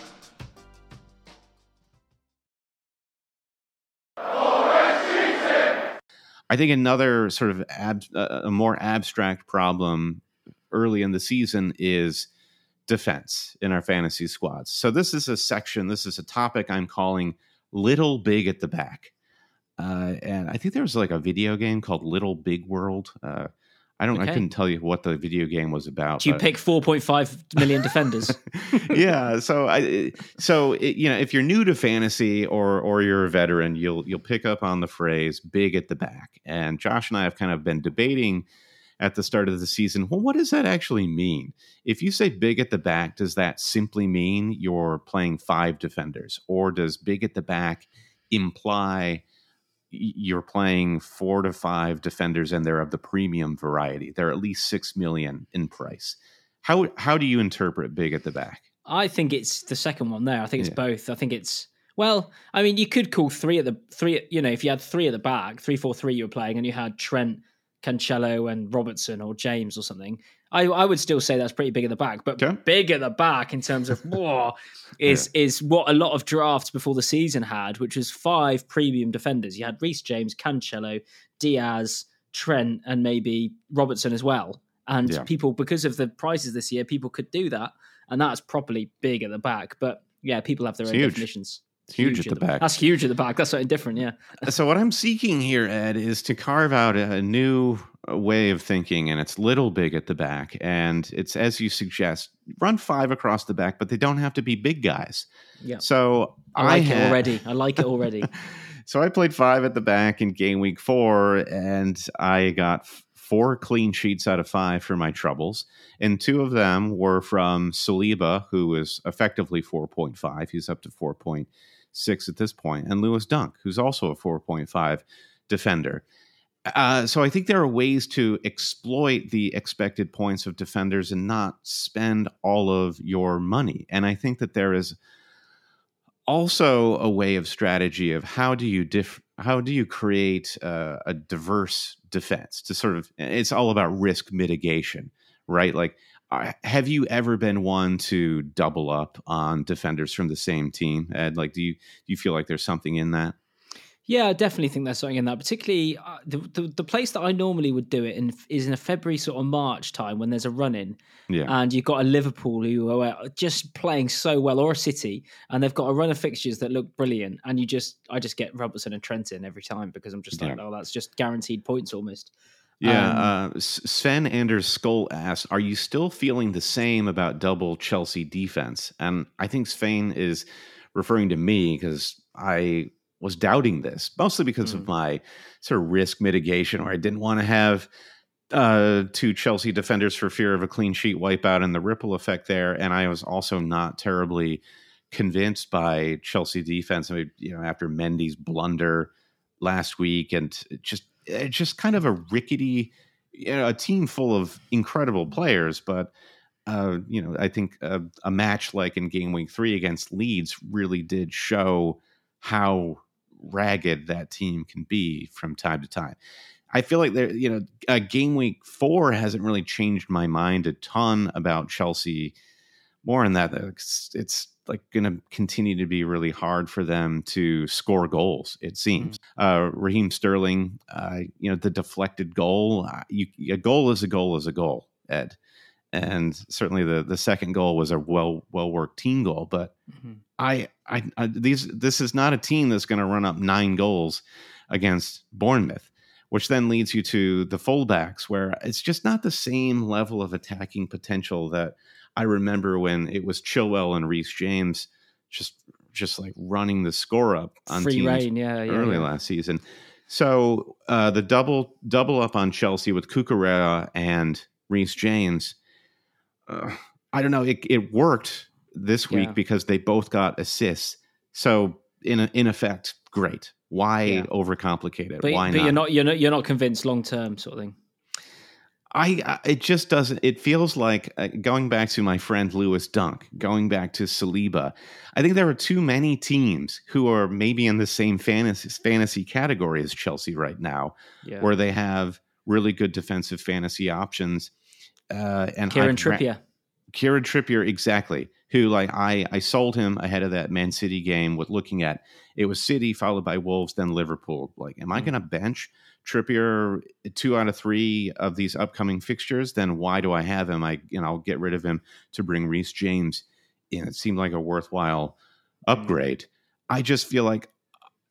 I think another sort of ab, uh, a more abstract problem early in the season is defense in our fantasy squads. So this is a section, this is a topic I'm calling "Little Big at the Back," uh, and I think there was like a video game called Little Big World. Uh, I don't, I couldn't tell you what the video game was about. Do you but- pick 4.5 million defenders? yeah so i so it, you know if you're new to fantasy or or you're a veteran you'll you'll pick up on the phrase big at the back and josh and i have kind of been debating at the start of the season well what does that actually mean if you say big at the back does that simply mean you're playing five defenders or does big at the back imply you're playing four to five defenders and they're of the premium variety they're at least six million in price how how do you interpret big at the back? I think it's the second one there. I think it's Yeah. both. I think it's well. I mean, you could call three at the three. You know, if you had three at the back, three four three, you were playing, and you had Trent, Cancelo, and Robertson or James or something. I, I would still say that's pretty big at the back, but big at the back in terms of whoa, is is what a lot of drafts before the season had, which was five premium defenders. You had Reece James, Cancelo, Diaz, Trent, and maybe Robertson as well. And Yeah. people, because of the prices this year, people could do that, and that's properly big at the back. But Yeah, people have their It's own huge. definitions. It's huge at the back. That's huge at the back. That's something different. Yeah. so what I'm seeking here, Ed, is to carve out a new uh, way of thinking, and it's little big at the back, and it's as you suggest, run five across the back, but they don't have to be big guys. Yeah. So I like it had- already. I like it already. so I played five at the back in game week four, and I got f- four clean sheets out of five for my troubles. And two of them were from Saliba, who is effectively 4.5. He's up to 4.6 at this point, and Lewis Dunk, who's also a 4.5 defender. Uh, so I think there are ways to exploit the expected points of defenders and not spend all of your money. And I think that there is also a way of strategy of how do you diff how do you create uh, a diverse defense to sort of it's all about risk mitigation right like have you ever been one to double up on defenders from the same team ed like do you do you feel like there's something in that Yeah, I definitely think there's something in that. Particularly, uh, the, the the place that I normally would do it in is in a February sort of March time when there's a run in, yeah and you've got a Liverpool who are just playing so well, or a City, and they've got a run of fixtures that look brilliant, and you just I just get Robertson and Trent in every time because I'm just like, Yeah. oh, that's just guaranteed points almost. Yeah, Um, uh, Sven Anders Skull asks, "Are you still feeling the same about double Chelsea defense?" And I think Sven is referring to me because I was doubting this, mostly because of my sort of risk mitigation, where I didn't want to have uh, two Chelsea defenders for fear of a clean sheet wipeout and the ripple effect there. And I was also not terribly convinced by Chelsea defense. I mean, you know, after Mendy's blunder last week, and just just kind of a rickety, you know, a team full of incredible players, but. Uh, you know, I think a, a match like in game week three against Leeds really did show how ragged that team can be from time to time. I feel like there, you know, uh, game week four hasn't really changed my mind a ton about Chelsea. More in that, it's, it's like going to continue to be really hard for them to score goals. It seems. Uh, Raheem Sterling, uh, you know, the deflected goal. Uh, you, a goal is a goal is a goal, Ed, and certainly the the second goal was a well well worked team goal, but. I, I, I these this is not a team that's going to run up nine goals against Bournemouth, which then leads you to the fullbacks, where it's just not the same level of attacking potential that I remember when it was Chilwell and Reece James just just like running the score up on Free teams reign, yeah, yeah, early yeah. last season. So uh, the double double up on Chelsea with Cucurella and Reece James. Uh, I don't know. It, it worked this week Yeah. because they both got assists. So in a, in effect, great. Why overcomplicate it? But, Why but not? you're not you're not you're not convinced long term sort of thing. I, it just doesn't. It feels like uh, going back to my friend Lewis Dunk, going back to Saliba. I think there are too many teams who are maybe in the same fantasy fantasy category as Chelsea right now, Yeah. where they have really good defensive fantasy options. Uh, and Kieran Trippier. Kieran Trippier, exactly. Who like I I sold him ahead of that Man City game with looking at it was City followed by Wolves then Liverpool. Like, am I Mm. going to bench Trippier two out of three of these upcoming fixtures? Then why do I have him? I you know I'll get rid of him to bring Reece James in. It seemed like a worthwhile Mm. upgrade. I just feel like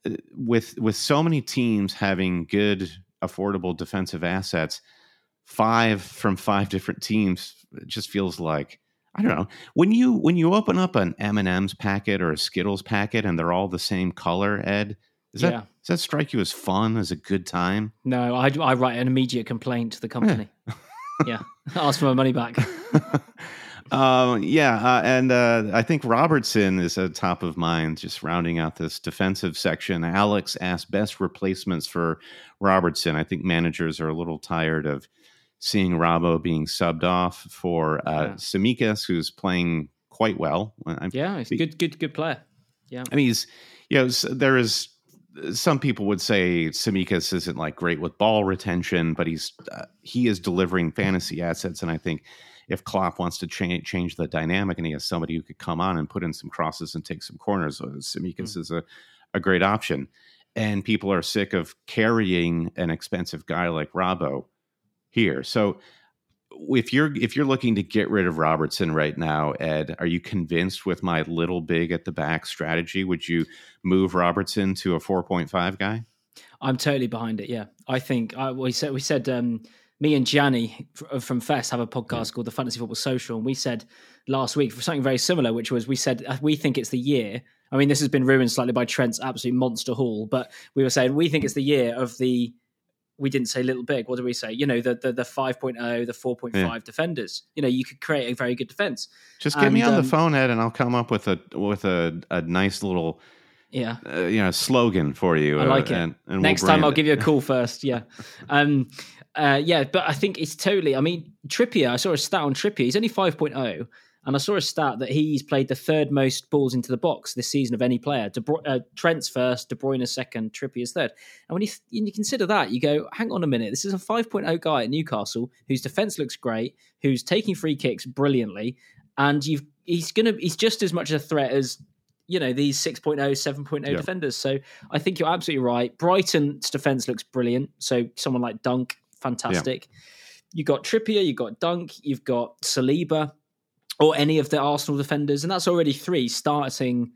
uh, with with so many teams having good affordable defensive assets five from five different teams it just feels like i don't know when you when you open up an m&ms packet or a skittles packet and they're all the same color ed does that Yeah. does that strike you as fun as a good time No, I, I write an immediate complaint to the company. yeah, ask for my money back. um, yeah, uh, and uh, I think Robertson is at top of mind, just rounding out this defensive section. Alex asked best replacements for Robertson. I think managers are a little tired of seeing Robbo being subbed off for uh, Yeah. Tsimikas, who's playing quite well. Yeah, he's a good, good, good player. Yeah, I mean, he's you know there is some people would say Tsimikas isn't like great with ball retention, but he's uh, he is delivering fantasy assets, and I think if Klopp wants to change change the dynamic and he has somebody who could come on and put in some crosses and take some corners, uh, Tsimikas is a a great option. And people are sick of carrying an expensive guy like Robbo here, so. If you're if you're looking to get rid of Robertson right now, Ed, are you convinced with my little big at the back strategy? Would you move Robertson to a four point five guy? I'm totally behind it. Yeah, I think I, we said we said um, me and Gianni from Fest have a podcast called the Fantasy Football Social, and we said last week for something very similar, which was we said uh, we think it's the year. I mean, this has been ruined slightly by Trent's absolute monster haul, but we were saying we think it's the year of the. We didn't say little big. What do we say? You know, the the, the 5.0, the 4.5 yeah. defenders. You know, you could create a very good defense. Just get and, me on um, the phone, Ed, and I'll come up with a with a, a nice little yeah uh, you know slogan for you i like uh, it and, and next we'll time i'll it. give you a call first yeah um uh yeah but i think it's totally i mean trippier i saw a stat on trippier he's only 5.0 and I saw a stat that he's played the third most balls into the box this season of any player. De Bru- uh, Trent's first, De Bruyne second, Trippier's third. And when you, th- you consider that, you go, hang on a minute. This is a 5.0 guy at Newcastle whose defense looks great, who's taking free kicks brilliantly, and you've he's gonna he's just as much a threat as you know these 6.0 7.0 yeah. defenders so i think you're absolutely right brighton's defense looks brilliant so someone like dunk fantastic yeah. you got trippier you've got dunk you've got saliba or any of the arsenal defenders and that's already three starting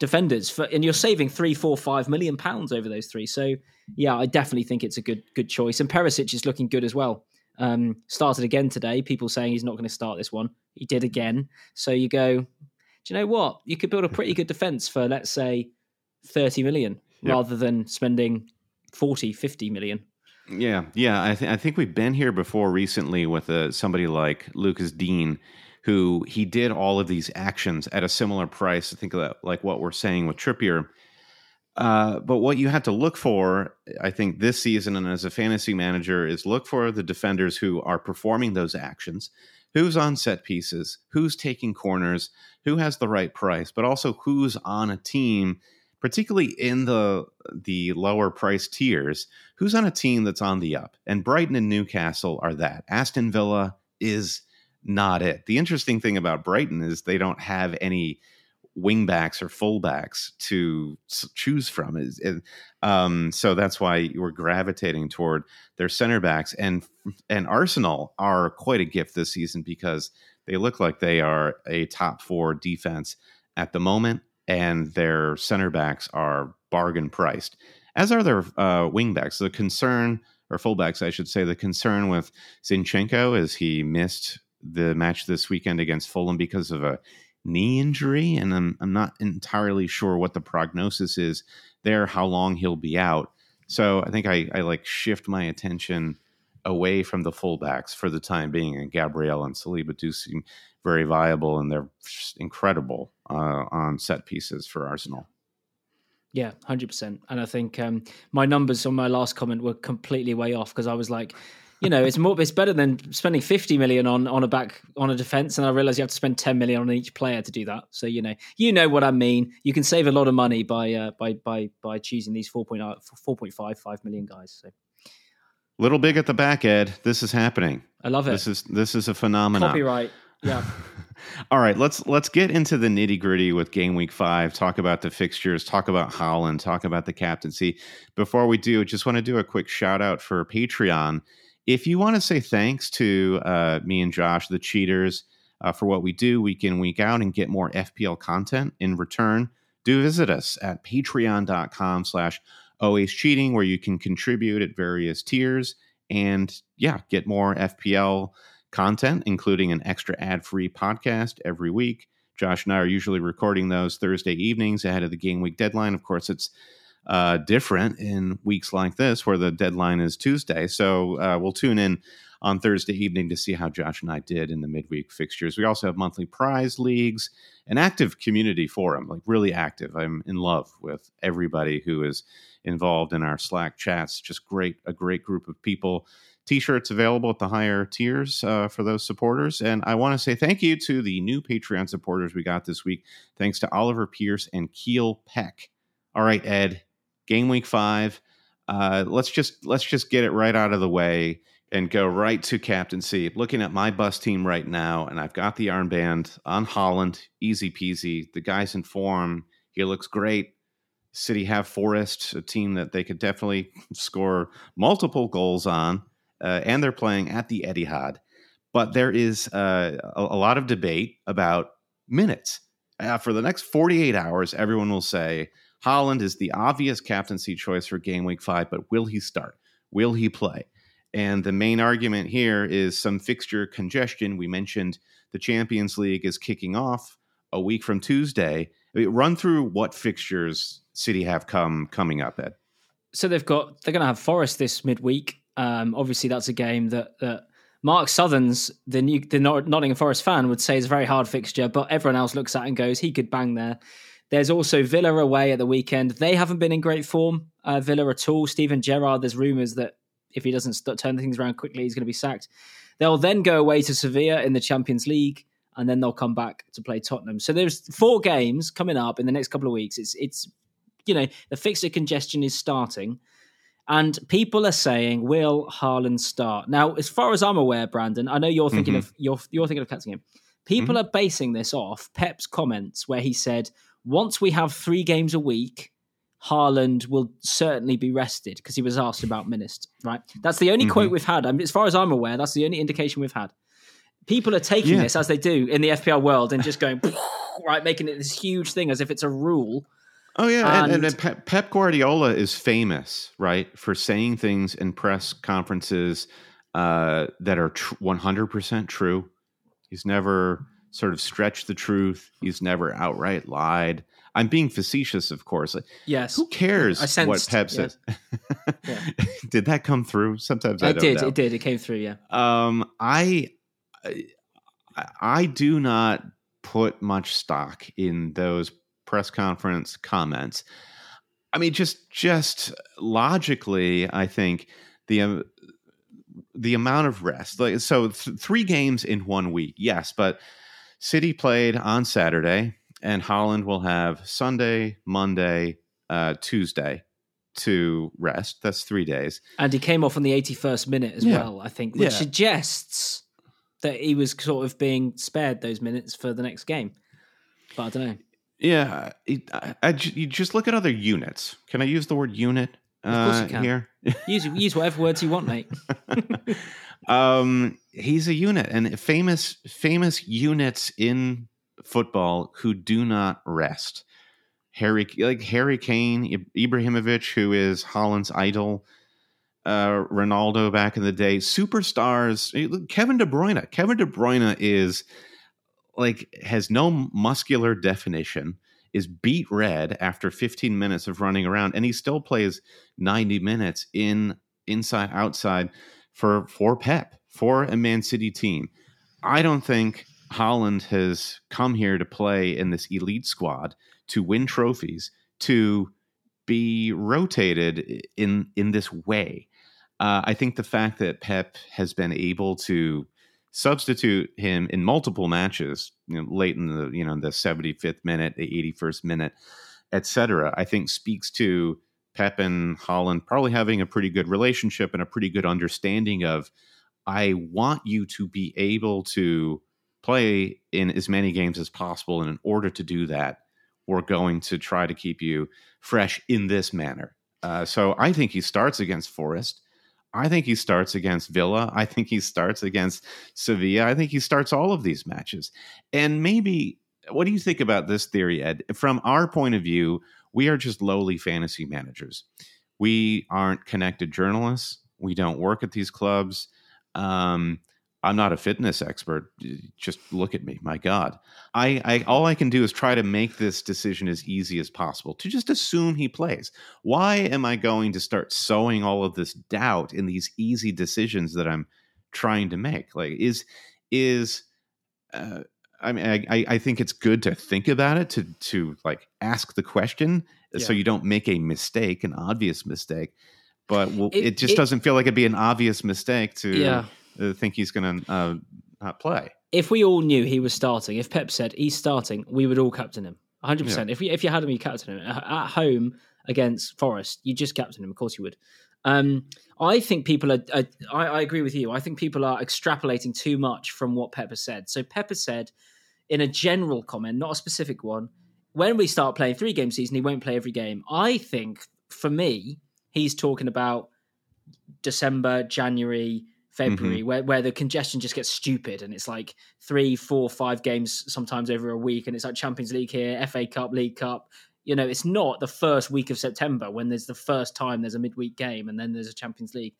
defenders for and you're saving three four five million pounds over those three so yeah i definitely think it's a good good choice and perisic is looking good as well um started again today people saying he's not going to start this one he did again so you go do you know what? You could build a pretty good defense for, let's say, 30 million yep. rather than spending 40, 50 million. Yeah, yeah. I, th- I think we've been here before recently with uh, somebody like Lucas Digne, who he did all of these actions at a similar price. I think that, like what we're saying with Trippier. Uh, but what you have to look for, I think, this season and as a fantasy manager, is look for the defenders who are performing those actions who's on set pieces, who's taking corners, who has the right price, but also who's on a team, particularly in the the lower price tiers, who's on a team that's on the up. And Brighton and Newcastle are that. Aston Villa is not it. The interesting thing about Brighton is they don't have any wingbacks or fullbacks to choose from. Is um, so that's why we're gravitating toward their center backs and and Arsenal are quite a gift this season because they look like they are a top four defense at the moment, and their center backs are bargain priced, as are their uh, wingbacks. The concern or fullbacks, I should say, the concern with Zinchenko is he missed the match this weekend against Fulham because of a knee injury, and I'm I'm not entirely sure what the prognosis is there, how long he'll be out. So I think I, I like shift my attention away from the fullbacks for the time being, and Gabriel and Saliba do seem very viable, and they're incredible uh, on set pieces for Arsenal. Yeah, hundred percent. And I think um, my numbers on my last comment were completely way off because I was like, you know, it's more it's better than spending 50 million on on a back on a defense and I realize you have to spend 10 million on each player to do that. So, you know, you know what I mean. You can save a lot of money by uh, by by by choosing these 4.5 4.5 5 million guys. So Little big at the back, Ed. This is happening. I love it. This is this is a phenomenon. Copyright. Yeah. All right, let's let's get into the nitty gritty with game week five. Talk about the fixtures. Talk about Haaland. Talk about the captaincy. Before we do, just want to do a quick shout out for Patreon. If you want to say thanks to uh, me and Josh, the cheaters, uh, for what we do week in, week out, and get more FPL content in return, do visit us at patreon.com slash always cheating, where you can contribute at various tiers and, yeah, get more FPL content, including an extra ad-free podcast every week. Josh and I are usually recording those Thursday evenings ahead of the game week deadline. Of course, it's uh, different in weeks like this where the deadline is Tuesday. So uh, we'll tune in on Thursday evening to see how Josh and I did in the midweek fixtures. We also have monthly prize leagues, an active community forum, like really active. I'm in love with everybody who is involved in our Slack chats. Just great, a great group of people. T-shirts available at the higher tiers uh, for those supporters, and I want to say thank you to the new Patreon supporters we got this week. Thanks to Oliver Pierce and Keel Peck. All right, Ed, game week five. Uh, let's just let's just get it right out of the way and go right to captaincy. Looking at my bus team right now, and I've got the armband on Haaland, easy peasy. The guy's in form. He looks great. City have Forest, a team that they could definitely score multiple goals on, uh, and they're playing at the Etihad. but there is uh, a, a lot of debate about minutes. Uh, for the next 48 hours, everyone will say Haaland is the obvious captaincy choice for game week five, but will he start? Will he play? And the main argument here is some fixture congestion. We mentioned the Champions League is kicking off a week from Tuesday. I mean, run through what fixtures City have come coming up Ed. So they've got they're going to have Forest this midweek. Um, obviously, that's a game that that Mark Sutherns, the new the Nottingham Forest fan, would say is a very hard fixture, but everyone else looks at and goes, he could bang there. There's also Villa away at the weekend. They haven't been in great form, uh, Villa at all. Steven Gerrard, there's rumours that if he doesn't st- turn things around quickly, he's going to be sacked. They'll then go away to Sevilla in the Champions League, and then they'll come back to play Tottenham. So there's four games coming up in the next couple of weeks. It's it's you know the fixture congestion is starting, and people are saying, "Will Haaland start?" Now, as far as I'm aware, Brandon, I know you're thinking mm-hmm. of you're you're thinking of catching him. People mm-hmm. are basing this off Pep's comments where he said, "Once we have three games a week." Haaland will certainly be rested because he was asked about Minist, right? That's the only mm-hmm. quote we've had. I mean, as far as I'm aware, that's the only indication we've had. People are taking yeah. this as they do in the FPL world and just going, right, making it this huge thing as if it's a rule. Oh yeah, and, and, and, Pep Guardiola is famous, right, for saying things in press conferences uh, that are hundred percent true. He's never sort of stretched the truth. He's never outright lied. I'm being facetious, of course. Yes. Who cares sensed, what Pep says? Yeah. did that come through? Sometimes I, I did. Know. It did. It came through. Yeah. Um, I, I do not put much stock in those press conference comments. I mean, just just logically, I think the uh, the amount of rest, like so, th- three games in one week, yes, but City played on Saturday and Haaland will have Sunday, Monday, uh, Tuesday to rest. That's three days. And he came off on the 81st minute as yeah. well, I think, which yeah. suggests that he was sort of being spared those minutes for the next game. But I don't know. Yeah, I, I, you just look at other units. Can I use the word unit of uh, here? use use whatever words you want, mate. um, he's a unit, and famous famous units in football who do not rest. Harry, like Harry Kane, Ibrahimovic, who is Haaland's idol, uh, Ronaldo back in the day, superstars. Kevin De Bruyne. Kevin De Bruyne is like has no muscular definition, is beat red after 15 minutes of running around, and he still plays 90 minutes in inside outside for for Pep for a Man City team. I don't think Haaland has come here to play in this elite squad to win trophies, to be rotated in in this way. Uh, I think the fact that Pep has been able to substitute him in multiple matches, you know, late in the you know the 75th minute, the 81st minute, etc., I think speaks to Pep and Haaland probably having a pretty good relationship and a pretty good understanding of. I want you to be able to play in as many games as possible. And in order to do that, we're going to try to keep you fresh in this manner. Uh, so I think he starts against Forest. I think he starts against Villa. I think he starts against Sevilla. I think he starts all of these matches. And maybe, what do you think about this theory, Ed? From our point of view, we are just lowly fantasy managers. We aren't connected journalists. We don't work at these clubs. Um, I'm not a fitness expert. Just look at me. My God. I, I, all I can do is try to make this decision as easy as possible to just assume he plays. Why am I going to start sowing all of this doubt in these easy decisions that I'm trying to make? Like, is is uh, I mean, I, I think it's good to think about it, to to like ask the question, yeah. so you don't make a mistake, an obvious mistake. But well, it, it, just it, doesn't feel like it'd be an obvious mistake to yeah uh, think he's going to uh, not play. If we all knew he was starting, if Pep said he's starting, we would all captain him. 100%. Yeah. If, you, if you had him, you captain him. At home against Forest, you just captain him. Of course you would. Um, I think people are, are I, I, agree with you. I think people are extrapolating too much from what Pepper said. So Pepper said, in a general comment, not a specific one, when we start playing three game season, he won't play every game. I think for me, he's talking about December, January, February, mm-hmm. where, where the congestion just gets stupid and it's like three, four, five games sometimes over a week, and it's like Champions League here, FA Cup, League Cup. You know, it's not the first week of September when there's the first time there's a midweek game and then there's a Champions League.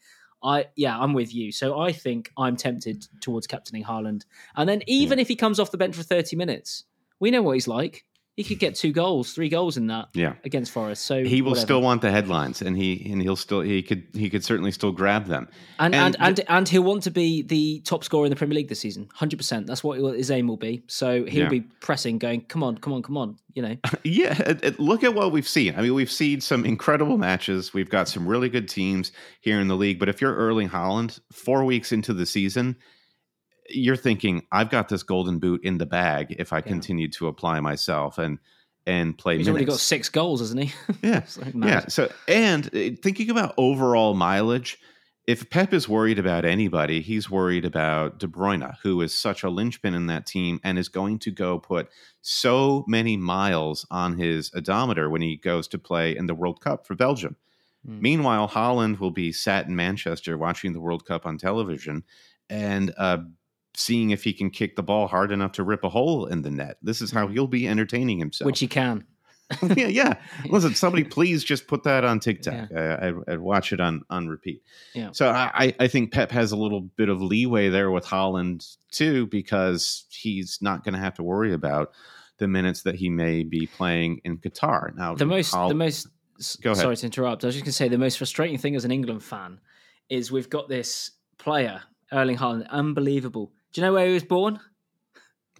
I yeah, I'm with you. So I think I'm tempted towards captaining Haaland. And then even if he comes off the bench for 30 minutes, we know what he's like. He could get two goals, three goals in that Yeah. against Forest. So He will whatever. still want the headlines, and he and he'll still he could he could certainly still grab them. and and and and, and he'll want to be the top scorer in the Premier League this season. Hundred percent. That's what his aim will be. So he'll Yeah. be pressing, going, "Come on, come on, come on!" You know, Yeah, it- it- look at what we've seen. I mean, we've seen some incredible matches. We've got some really good teams here in the league. But if you're Erling Haaland, four weeks into the season, you're thinking, "I've got this golden boot in the bag if I continue to apply myself and and play he's minutes." already got six goals, hasn't he? Yeah, like yeah. So, and uh, thinking about overall mileage, if Pep is worried about anybody, he's worried about De Bruyne, who is such a linchpin in that team and is going to go put so many miles on his odometer when he goes to play in the World Cup for Belgium. Hmm. Meanwhile, Haaland will be sat in Manchester watching the World Cup on television and uh, seeing if he can kick the ball hard enough to rip a hole in the net. This is how mm-hmm. he'll be entertaining himself. Which he can. yeah, yeah. Listen, somebody please just put that on TikTok. I, I'd, I'd watch it on on repeat. Yeah. So I, I- I think Pep has a little bit of leeway there with Haaland too, because he's not going to have to worry about the minutes that he may be playing in Qatar. Now, The most, Hol- the most. Go ahead. Sorry to interrupt. I was just going to say the most frustrating thing as an England fan is we've got this player, Erling Haaland, unbelievable. Do you know where he was born?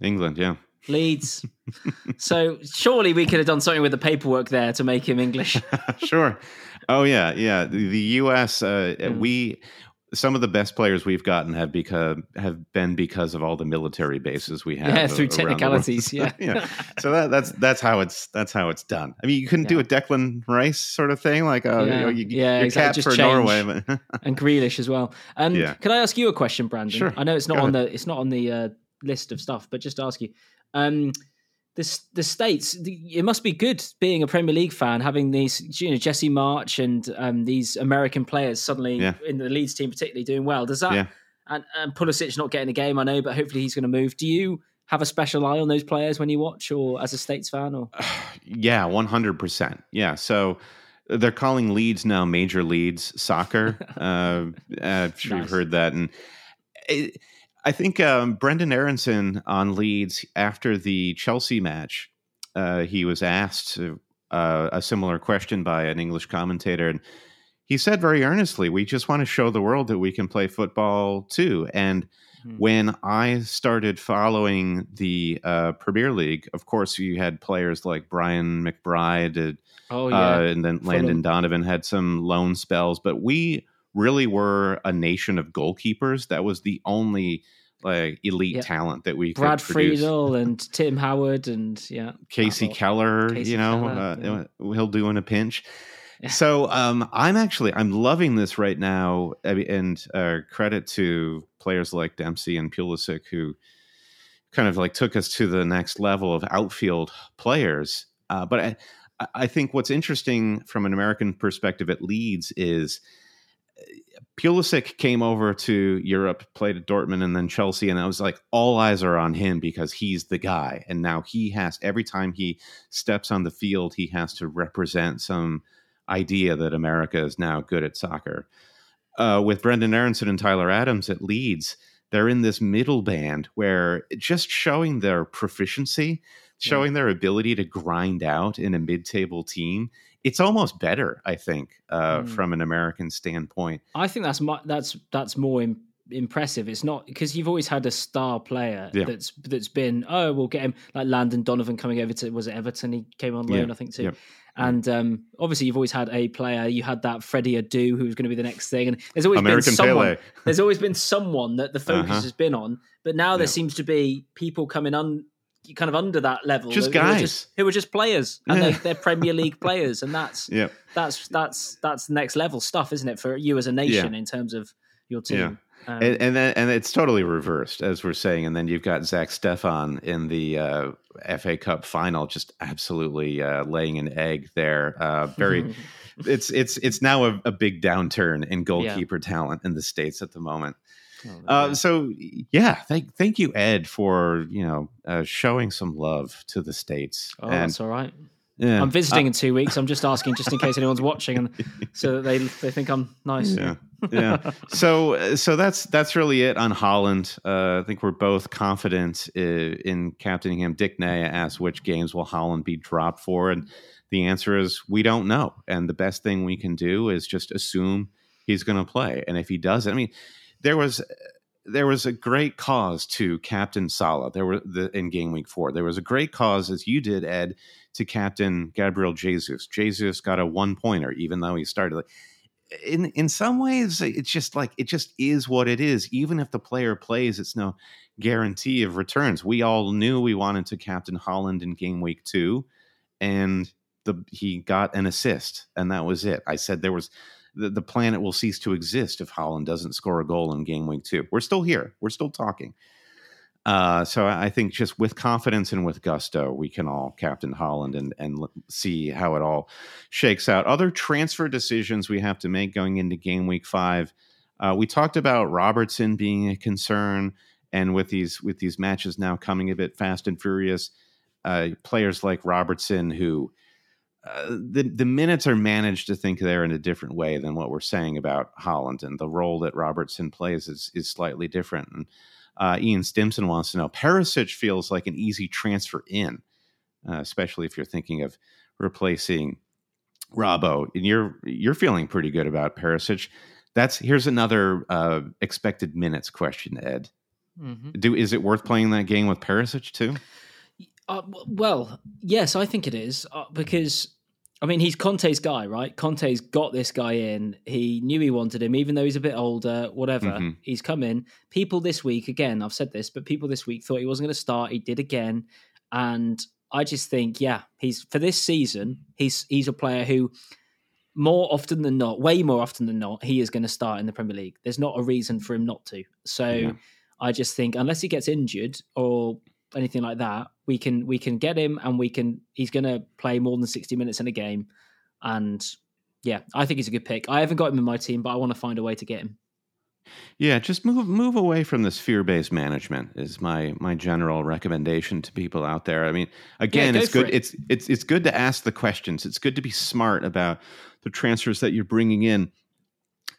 England, yeah. Leeds. so surely we could have done something with the paperwork there to make him English. sure. Oh yeah, yeah. The, the U.S. Uh, Mm. We some of the best players we've gotten have become have been because of all the military bases we have. Yeah, through around the world. technicalities, yeah. yeah. So that, that's that's how it's that's how it's done. I mean, you couldn't do a Declan Rice sort of thing, like oh, Yeah. you know, you, Yeah, you're exactly. capped Just for change. Norway. But and Grealish as well. Um, Yeah. Can I ask you a question, Brandon? Sure. I know it's not Go on the it's not on the uh, list of stuff, but just to ask you. Um, this the states. The, it must be good being a Premier League fan, having these you know Jesse Marsch and um, these American players suddenly Yeah. in the Leeds team, particularly doing well. Does that Yeah. and, and Pulisic not getting a game? I know, but hopefully he's going to move. Do you have a special eye on those players when you watch, or as a States fan, or yeah, one hundred percent. Yeah. So they're calling Leeds now Major Leads Soccer. uh, I'm sure Nice. you've heard that, and it, I think um, Brenden Aaronson on Leeds after the Chelsea match, uh, he was asked uh, a similar question by an English commentator, and he said very earnestly, "We just want to show the world that we can play football too." And Hmm. when I started following the uh, Premier League, of course, you had players like Brian McBride, uh, oh yeah, uh, and then Landon Donovan had some loan spells, but we really were a nation of goalkeepers. That was the only like elite Yeah. talent that we Brad. Friedel and Tim Howard and yeah, Casey. Keller, Casey you know, Keller, uh, he'll do in a pinch. Yeah. So um, I'm actually I'm loving this right now, and uh, credit to players like Dempsey and Pulisic who kind of like took us to the next level of outfield players. Uh, but I, I think what's interesting from an American perspective at Leeds is Pulisic came over to Europe, played at Dortmund and then Chelsea, and I was like, all eyes are on him because he's the guy. And now he has every time he steps on the field, he has to represent some idea that America is now good at soccer. Uh, with Brenden Aaronson and Tyler Adams at Leeds, they're in this middle band where just showing their proficiency, showing their ability to grind out in a mid-table team, it's almost better, I think, uh, Mm. from an American standpoint. I think that's mu- that's that's more Im- impressive. It's not because you've always had a star player Yeah. that's that's been oh we'll get him like Landon Donovan coming over to was it Everton he came on loan Yeah, I think too. yep. And um, obviously, you've always had a player. You had that Freddie Adu, who was going to be the next thing, and there's always American been someone. Pele. There's always been someone that the focus Uh-huh. has been on, but now there Yeah. seems to be people coming on, kind of under that level, Just who, who are guys. just, who are just players, and Yeah. they, they're Premier League players, and that's Yeah. that's that's that's next level stuff, isn't it, for you as a nation in terms of your team? Yeah. Um, and and, then, and it's totally reversed as we're saying and then you've got zack steffen in the uh, fa cup final just absolutely uh, laying an egg there uh, very it's it's it's now a, a big downturn in goalkeeper talent in the states at the moment Uh, so yeah, thank thank you, Ed, for you know uh, showing some love to the states. Oh, and that's all right. yeah, I'm visiting in two weeks. I'm just asking, just in case anyone's watching, and so that they they think I'm nice. yeah yeah so so that's that's really it on haaland uh, i think we're both confident in, in captaining him dick nay asked which games will haaland be dropped for and the answer is we don't know and the best thing we can do is just assume he's going to play and if he doesn't i mean there was there was a great cause to captain Salah. There were the, in game week four. There was a great cause, as you did, Ed, to captain Gabriel Jesus. Jesus got a one pointer, even though he started. In in some ways it's just like it just is what it is even if the player plays it's no guarantee of returns we all knew we wanted to captain haaland in game week 2 and the he got an assist and that was it i said there was the, the planet will cease to exist if haaland doesn't score a goal in game week 2 we're still here we're still talking uh, so I think just with confidence and with gusto, we can all captain Haaland and and see how it all shakes out. Other transfer decisions we have to make going into game week five. Uh, we talked about Robertson being a concern, and with these with these matches now coming a bit fast and furious, uh, players like Robertson who. Uh, the the minutes are managed to think they're in a different way than what we're saying about Haaland, and the role that Robertson plays is is slightly different. And uh, Ian Stimson wants to know Perisic feels like an easy transfer in, uh, especially if you're thinking of replacing Robbo. And you're you're feeling pretty good about Perisic. That's here's another uh, expected minutes question, Ed. Mm-hmm. Do is it worth playing that game with Perisic too? Uh, well, yes, I think it is uh, because I mean, he's Conte's guy, right? Conte's got this guy in. He knew he wanted him, even though he's a bit older, whatever. Mm-hmm. He's come in. People this week, again, I've said this, but people this week thought he wasn't going to start. He did again. And I just think, yeah, he's for this season, he's he's a player who more often than not, way more often than not, he is going to start in the Premier League. There's not a reason for him not to. So yeah. I just think unless he gets injured or anything like that, we can we can get him and we can he's going to play more than 60 minutes in a game and yeah, I think he's a good pick. I haven't got him in my team, but I want to find a way to get him. Yeah, just move move away from this fear based management is my my general recommendation to people out there. I mean, again, yeah, it's good. It. It's it's it's good to ask the questions. It's good to be smart about the transfers that you're bringing in.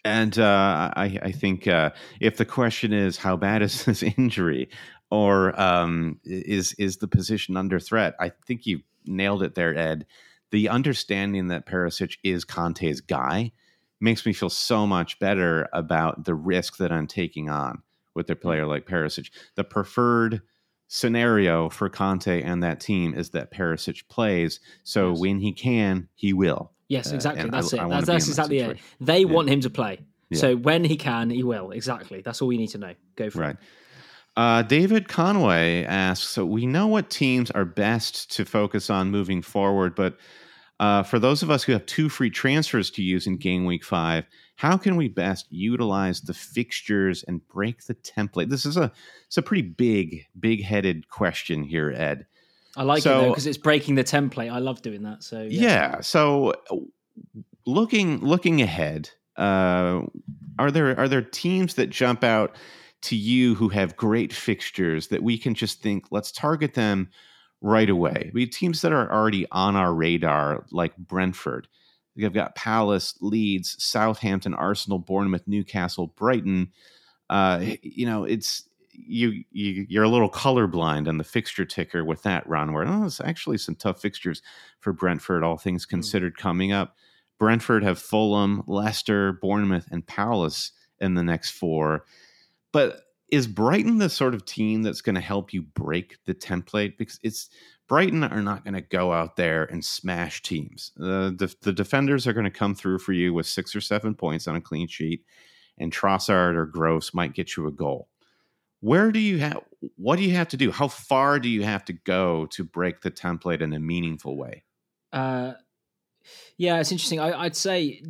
And uh, I, I think uh, if the question is how bad is this injury, or um, is is the position under threat? I think you nailed it there, Ed. The understanding that Perisic is Conte's guy makes me feel so much better about the risk that I'm taking on with a player like Perisic. The preferred scenario for Conte and that team is that Perisic plays. So yes. when he can, he will. Yes, uh, exactly. Uh, that's I, it. I that's, that's exactly it. They yeah. want him to play. Yeah. So when he can, he will. Exactly. That's all we need to know. Go for right. it. Uh, David Conway asks So we know what teams are best to focus on moving forward, but uh, for those of us who have two free transfers to use in game week five, how can we best utilize the fixtures and break the template? This is a it's a pretty big, big headed question here, Ed. I like so, it though because it's breaking the template. I love doing that. So yeah. yeah so looking looking ahead, uh, are there are there teams that jump out? to you who have great fixtures that we can just think, let's target them right away. We have teams that are already on our radar, like Brentford. They've got Palace, Leeds, Southampton, Arsenal, Bournemouth, Newcastle, Brighton. Uh, you know, it's you, you you're a little colorblind on the fixture ticker with that run. Where oh, it's actually some tough fixtures for Brentford, all things hmm. considered, mm. coming up. Brentford have Fulham, Leicester, Bournemouth, and Palace in the next four. But is Brighton the sort of team that's going to help you break the template? Because it's Brighton are not going to go out there and smash teams. Uh, the, the defenders are going to come through for you with six or seven points on a clean sheet, and Trossard or Gross might get you a goal. Where do you have? What do you have to do? How far do you have to go to break the template in a meaningful way? Uh, yeah, it's interesting. I, would say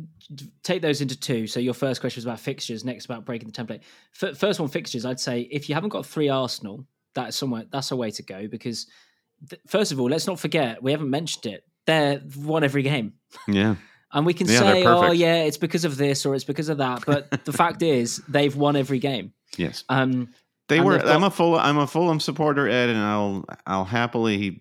take those into two. So your first question was about fixtures, next about breaking the template. F- first one, fixtures. I'd say if you haven't got three Arsenal, that's somewhere that's a way to go because th- first of all, let's not forget we haven't mentioned it. They're won every game. Yeah. And we can Yeah, say, oh, yeah, it's because of this or it's because of that. But the fact is, they've won every game. Yes. Um, They And were. got- I'm a full. I'm a Fulham supporter, Ed, and I'll I'll happily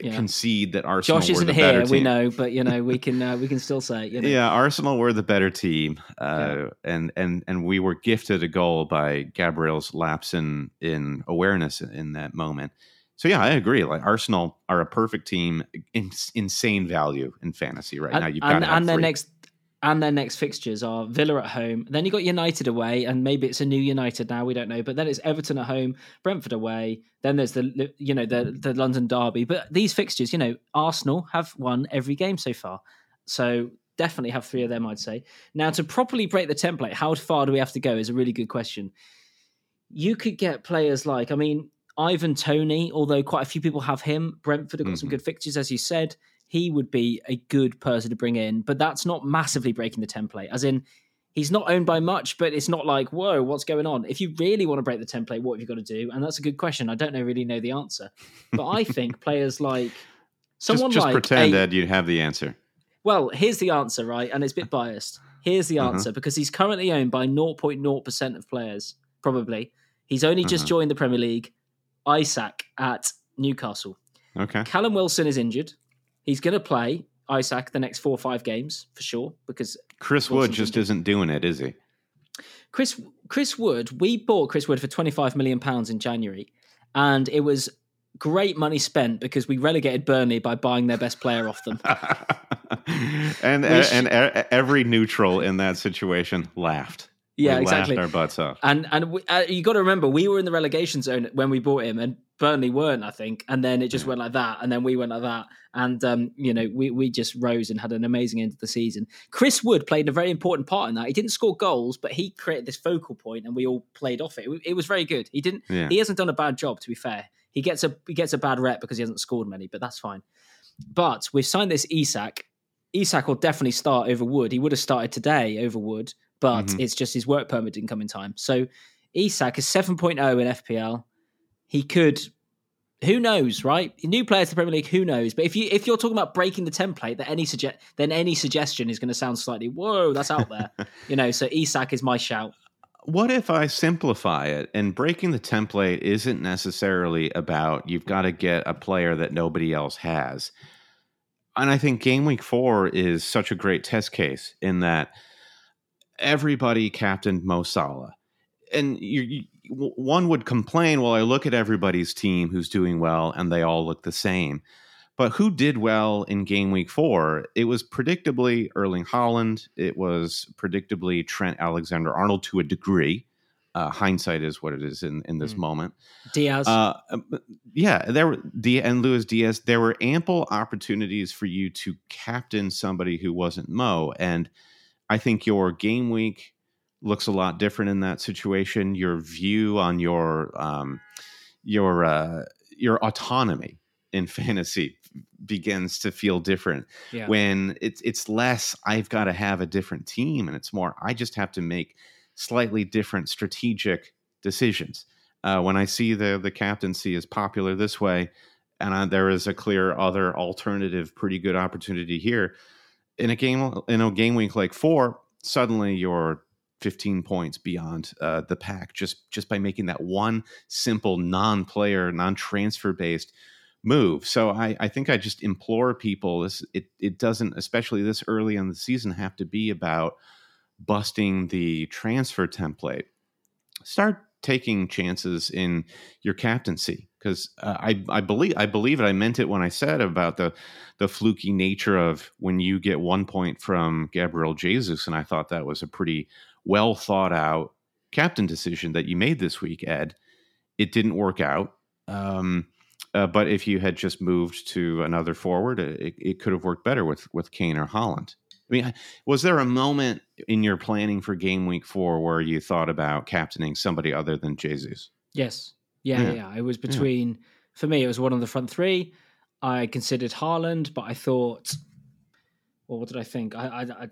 Yeah. concede that Arsenal Josh isn't the here, we know, but you know, we can uh, we can still say it. You know? Yeah, Arsenal were the better team, uh, and and and we were gifted a goal by Gabriel's lapse in in awareness in that moment. So yeah, I agree. Like Arsenal are a perfect team, in, insane value in fantasy right now. You've got and, to and their next and their next fixtures are Villa at home. Then you got United away, and maybe it's a new United now. We don't know. But then it's Everton at home, Brentford away. Then there's the you know the the London derby. But these fixtures, you know, Arsenal have won every game so far. So definitely have three of them. I'd say. Now to properly break the template, how far do we have to go? Is a really good question. You could get players like I mean Ivan Toney, although quite a few people have him. Brentford have got some Mhm. good fixtures, as you said he would be a good person to bring in, but that's not massively breaking the template. As in, he's not owned by much, but it's not like, whoa, what's going on? If you really want to break the template, what have you got to do? And that's a good question. I don't know really know the answer, but I think players like someone just, just like pretend a- that you'd have the answer. well, here's the answer, right? And it's a bit biased. Here's the Uh-huh. answer because he's currently owned by 0.0% of players, probably. He's only just Uh-huh. joined the Premier League. Isak at Newcastle. Okay. Callum Wilson is injured. He's going to play Isak the next four or five games for sure because Chris Wood just isn't doing it, is he? Chris Chris Wood, we bought Chris Wood for 25 million pounds in January and it was great money spent because we relegated Burnley by buying their best player off them. and We sh- and every neutral in that situation laughed. Yeah, we exactly. Laughed our butts off. And and we, uh, you got to remember, we were in the relegation zone when we bought him, and Burnley weren't, I think. And then it just went like that, and then we went like that, and um, you know, we we just rose and had an amazing end of the season. Chris Wood played a very important part in that. He didn't score goals, but he created this focal point, and we all played off it. It, it was very good. He didn't. Yeah. He hasn't done a bad job, to be fair. He gets a he gets a bad rep because he hasn't scored many, but that's fine. But we've signed this Isak. Isak will definitely start over Wood. He would have started today over Wood, but Mhm. it's just his work permit didn't come in time. So Isak is 7.0 in FPL. He could who knows, right? New players to the Premier League, who knows? But if you if you're talking about breaking the template, that any suggest then any suggestion is going to sound slightly whoa, that's out there. you know, so Isak is my shout. What if I simplify it and breaking the template isn't necessarily about you've got to get a player that nobody else has? And I think game week four is such a great test case in that everybody captained Mo Salah. And you, one would complain, well, I look at everybody's team who's doing well and they all look the same. But who did well in game week four? It was predictably Erling Haaland. It was predictably Trent Alexander Arnold to a degree. Uh, hindsight is what it is in, in this Mm. moment. Diaz. Uh, yeah, there were D and Luis Diaz. There were ample opportunities for you to captain somebody who wasn't Mo, and I think your game week looks a lot different in that situation. Your view on your um, your uh, your autonomy in fantasy begins to feel different yeah. when it's it's less I've got to have a different team and it's more I just have to make slightly different strategic decisions. Uh, when I see the the captaincy is popular this way, and uh, there is a clear other alternative, pretty good opportunity here in a game in a game week like four, suddenly you're 15 points beyond uh, the pack just just by making that one simple non-player, non-transfer based move. So I, I think I just implore people this it it doesn't, especially this early in the season, have to be about busting the transfer template. Start taking chances in your captaincy because uh, I I believe I believe it. I meant it when I said about the the fluky nature of when you get one point from Gabriel Jesus, and I thought that was a pretty well thought out captain decision that you made this week, Ed. It didn't work out. Um, uh, but if you had just moved to another forward, it, it could have worked better with with Kane or Haaland. I mean, was there a moment in your planning for game week four where you thought about captaining somebody other than Jesus? Yes. Yeah, Yeah. yeah, yeah. It was between for me. It was one of the front three. I considered Haaland, but I thought, well, what did I think? I, I, I,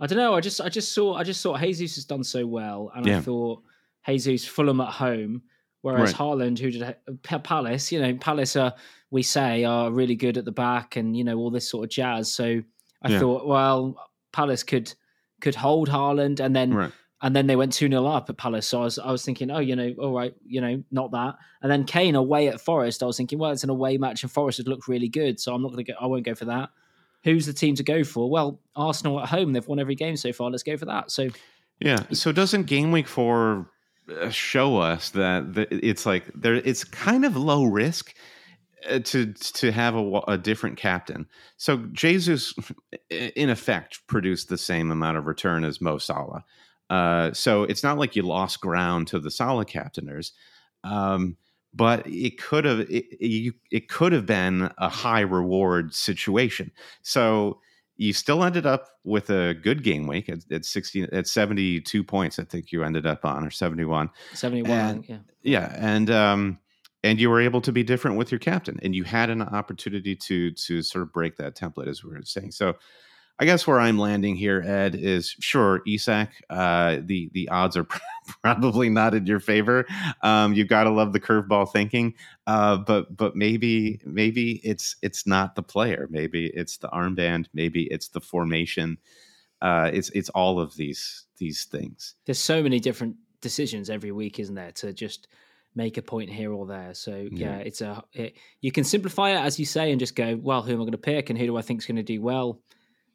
I don't know. I just, I just saw, I just thought Jesus has done so well, and Yeah. I thought Jesus Fulham at home, whereas Right. Haaland, who did uh, P- Palace, you know, Palace are we say are really good at the back, and you know all this sort of jazz. So I Yeah. thought, well, Palace could could hold Haaland, and then Right. and then they went 2 0 up at Palace. So I was, I was thinking, oh, you know, all right, you know, not that. And then Kane away at Forest, I was thinking, well, it's an away match and Forest had looked really good. So I'm not going to go, I won't go for that. Who's the team to go for? Well, Arsenal at home, they've won every game so far. Let's go for that. So Yeah. So doesn't game week four uh, show us that it's like there? It's kind of low risk uh, to to have a, a different captain. So Jesus, in effect, produced the same amount of return as Mo Salah. Uh, so it's not like you lost ground to the Salah captainers. Um, but it could have it, it, it could have been a high reward situation. So you still ended up with a good game week at, at 60 at 72 points i think you ended up on or 71 71, And- yeah. yeah and um and you were able to be different with your captain and you had an opportunity to to sort of break that template as we were saying so i guess where i'm landing here ed is sure isak uh the the odds are probably not in your favor. Um you gotta love the curveball thinking uh but but maybe maybe it's it's not the player. Maybe it's the armband. Maybe it's the formation. Uh it's it's all of these these things. There's so many different decisions every week, isn't there, to just make a point here or there. So yeah, Yeah. it's a it, you can simplify it as you say and just go, well, who am I going to pick and who do I think is going to do well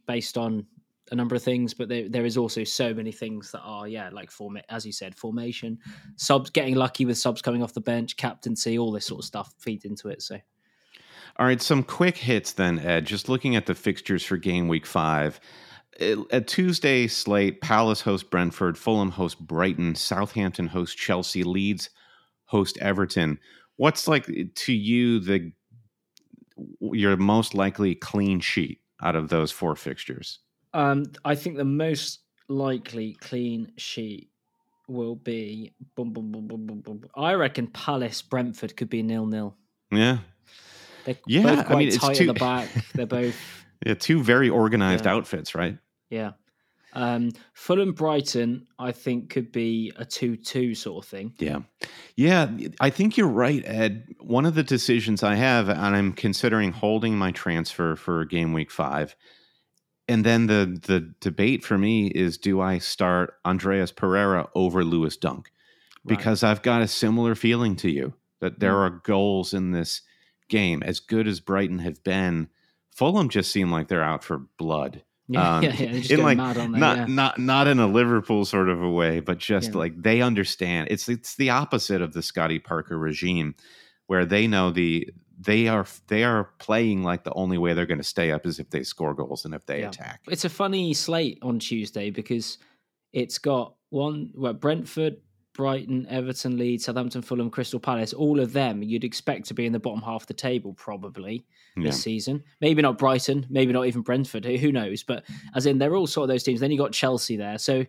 based on a number of things. But there, there is also so many things that are yeah, like form as you said, formation, subs, getting lucky with subs coming off the bench, captaincy, all this sort of stuff feeds into it. So All right, some quick hits then, Ed. Just looking at the fixtures for game week five. A Tuesday slate Palace host Brentford, Fulham host Brighton, Southampton host Chelsea, Leeds host Everton. What's like to you the your most likely clean sheet out of those four fixtures? Um, I think the most likely clean sheet will be. Boom, boom, boom, boom, boom, boom. I reckon Palace Brentford could be nil nil. Yeah. They're Yeah, I mean, it's tight too- at the back. They're both Yeah, two very organized Yeah. outfits, right? yeah. Um, Fulham Brighton, I think, could be a two-two sort of thing. Yeah. Yeah. I think you're right, Ed. One of the decisions I have, and I'm considering holding my transfer for game week five. And then the the debate for me is do I start Andreas Pereira over Lewis Dunk? Right. Because I've got a similar feeling to you that there Mm. are goals in this game. As good as Brighton have been, Fulham just seem like they're out for blood. Yeah, Um, yeah, yeah. Just in like mad on there. not yeah. not not in a Liverpool sort of a way, but just Yeah. like they understand. It's it's the opposite of the Scotty Parker regime, where they know the they are they are playing like the only way they're going to stay up is if they score goals and if they Yeah. attack. It's a funny slate on Tuesday because it's got one well, Brentford, Brighton, Everton, Leeds, Southampton, Fulham, Crystal Palace. All of them you'd expect to be in the bottom half of the table probably Yeah. this season. Maybe not Brighton, maybe not even Brentford. Who, knows? But as in, they're all sort of those teams. Then you got Chelsea there, so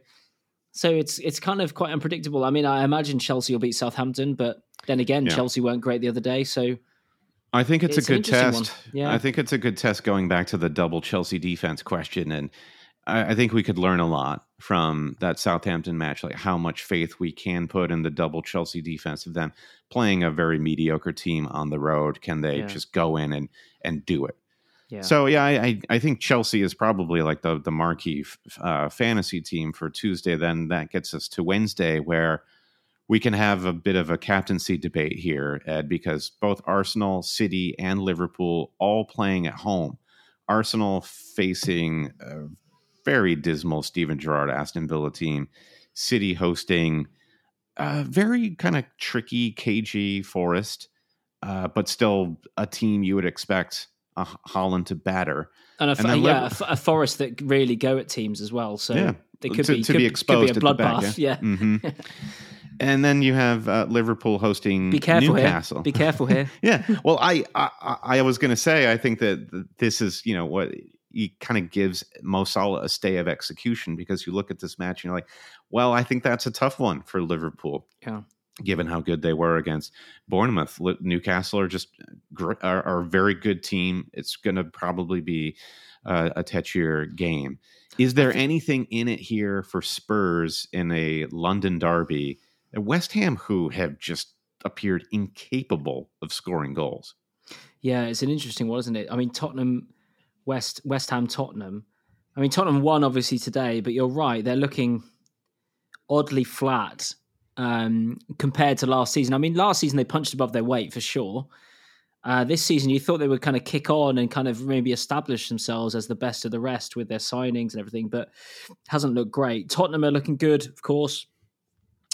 so it's it's kind of quite unpredictable. I mean, I imagine Chelsea will beat Southampton, but then again, Yeah. Chelsea weren't great the other day, so I think it's, It's a good test. Yeah. I think it's a good test going back to the double Chelsea defense question. And I, I think we could learn a lot from that Southampton match, like how much faith we can put in the double Chelsea defense of them playing a very mediocre team on the road. Can they Yeah. just go in and, and do it? yeah. So yeah, I, I think Chelsea is probably like the the marquee f- uh, fantasy team for Tuesday. Then that gets us to Wednesday, where we can have a bit of a captaincy debate here, Ed, because both Arsenal, City, and Liverpool all playing at home. Arsenal facing a very dismal Steven Gerrard Aston Villa team. City hosting a very kind of tricky, cagey Forest, uh, but still a team you would expect uh, Haaland to batter. and a, and then yeah, Liver- a, a Forest that really go at teams as well. So Yeah, they could to, be to could, be could exposed be a at the back, bloodbath. Yeah. hmm and then you have uh, Liverpool hosting Be careful Newcastle. here. Be careful here. yeah. Well, I, I- I was going to say I think that this is you know what he kind of gives Mo Salah a stay of execution because you look at this match and you're like, well, I think that's a tough one for Liverpool. Yeah. Given how good they were against Bournemouth, Newcastle are just are, are a very good team. It's going to probably be uh, a touchier game. Is there anything in it here for Spurs in a London derby? West Ham, who have just appeared incapable of scoring goals. Yeah, it's an interesting one, isn't it? I mean, Tottenham West West Ham Tottenham. I mean Tottenham won obviously today, but you're right, they're looking oddly flat um, compared to last season. I mean, last season they punched above their weight for sure. Uh, this season, you thought they would kind of kick on and kind of maybe establish themselves as the best of the rest with their signings and everything, but hasn't looked great. Tottenham are looking good, of course.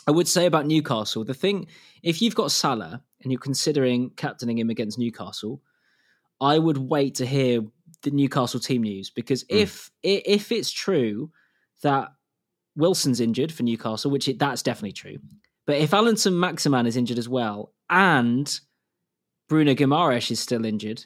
I would say about Newcastle, the thing, if you've got Salah and you're considering captaining him against Newcastle, I would wait to hear the Newcastle team news because mm. if if it's true that Wilson's injured for Newcastle, which it, that's definitely true, but if Allan Saint-Maximin is injured as well and Bruno Guimaraes is still injured,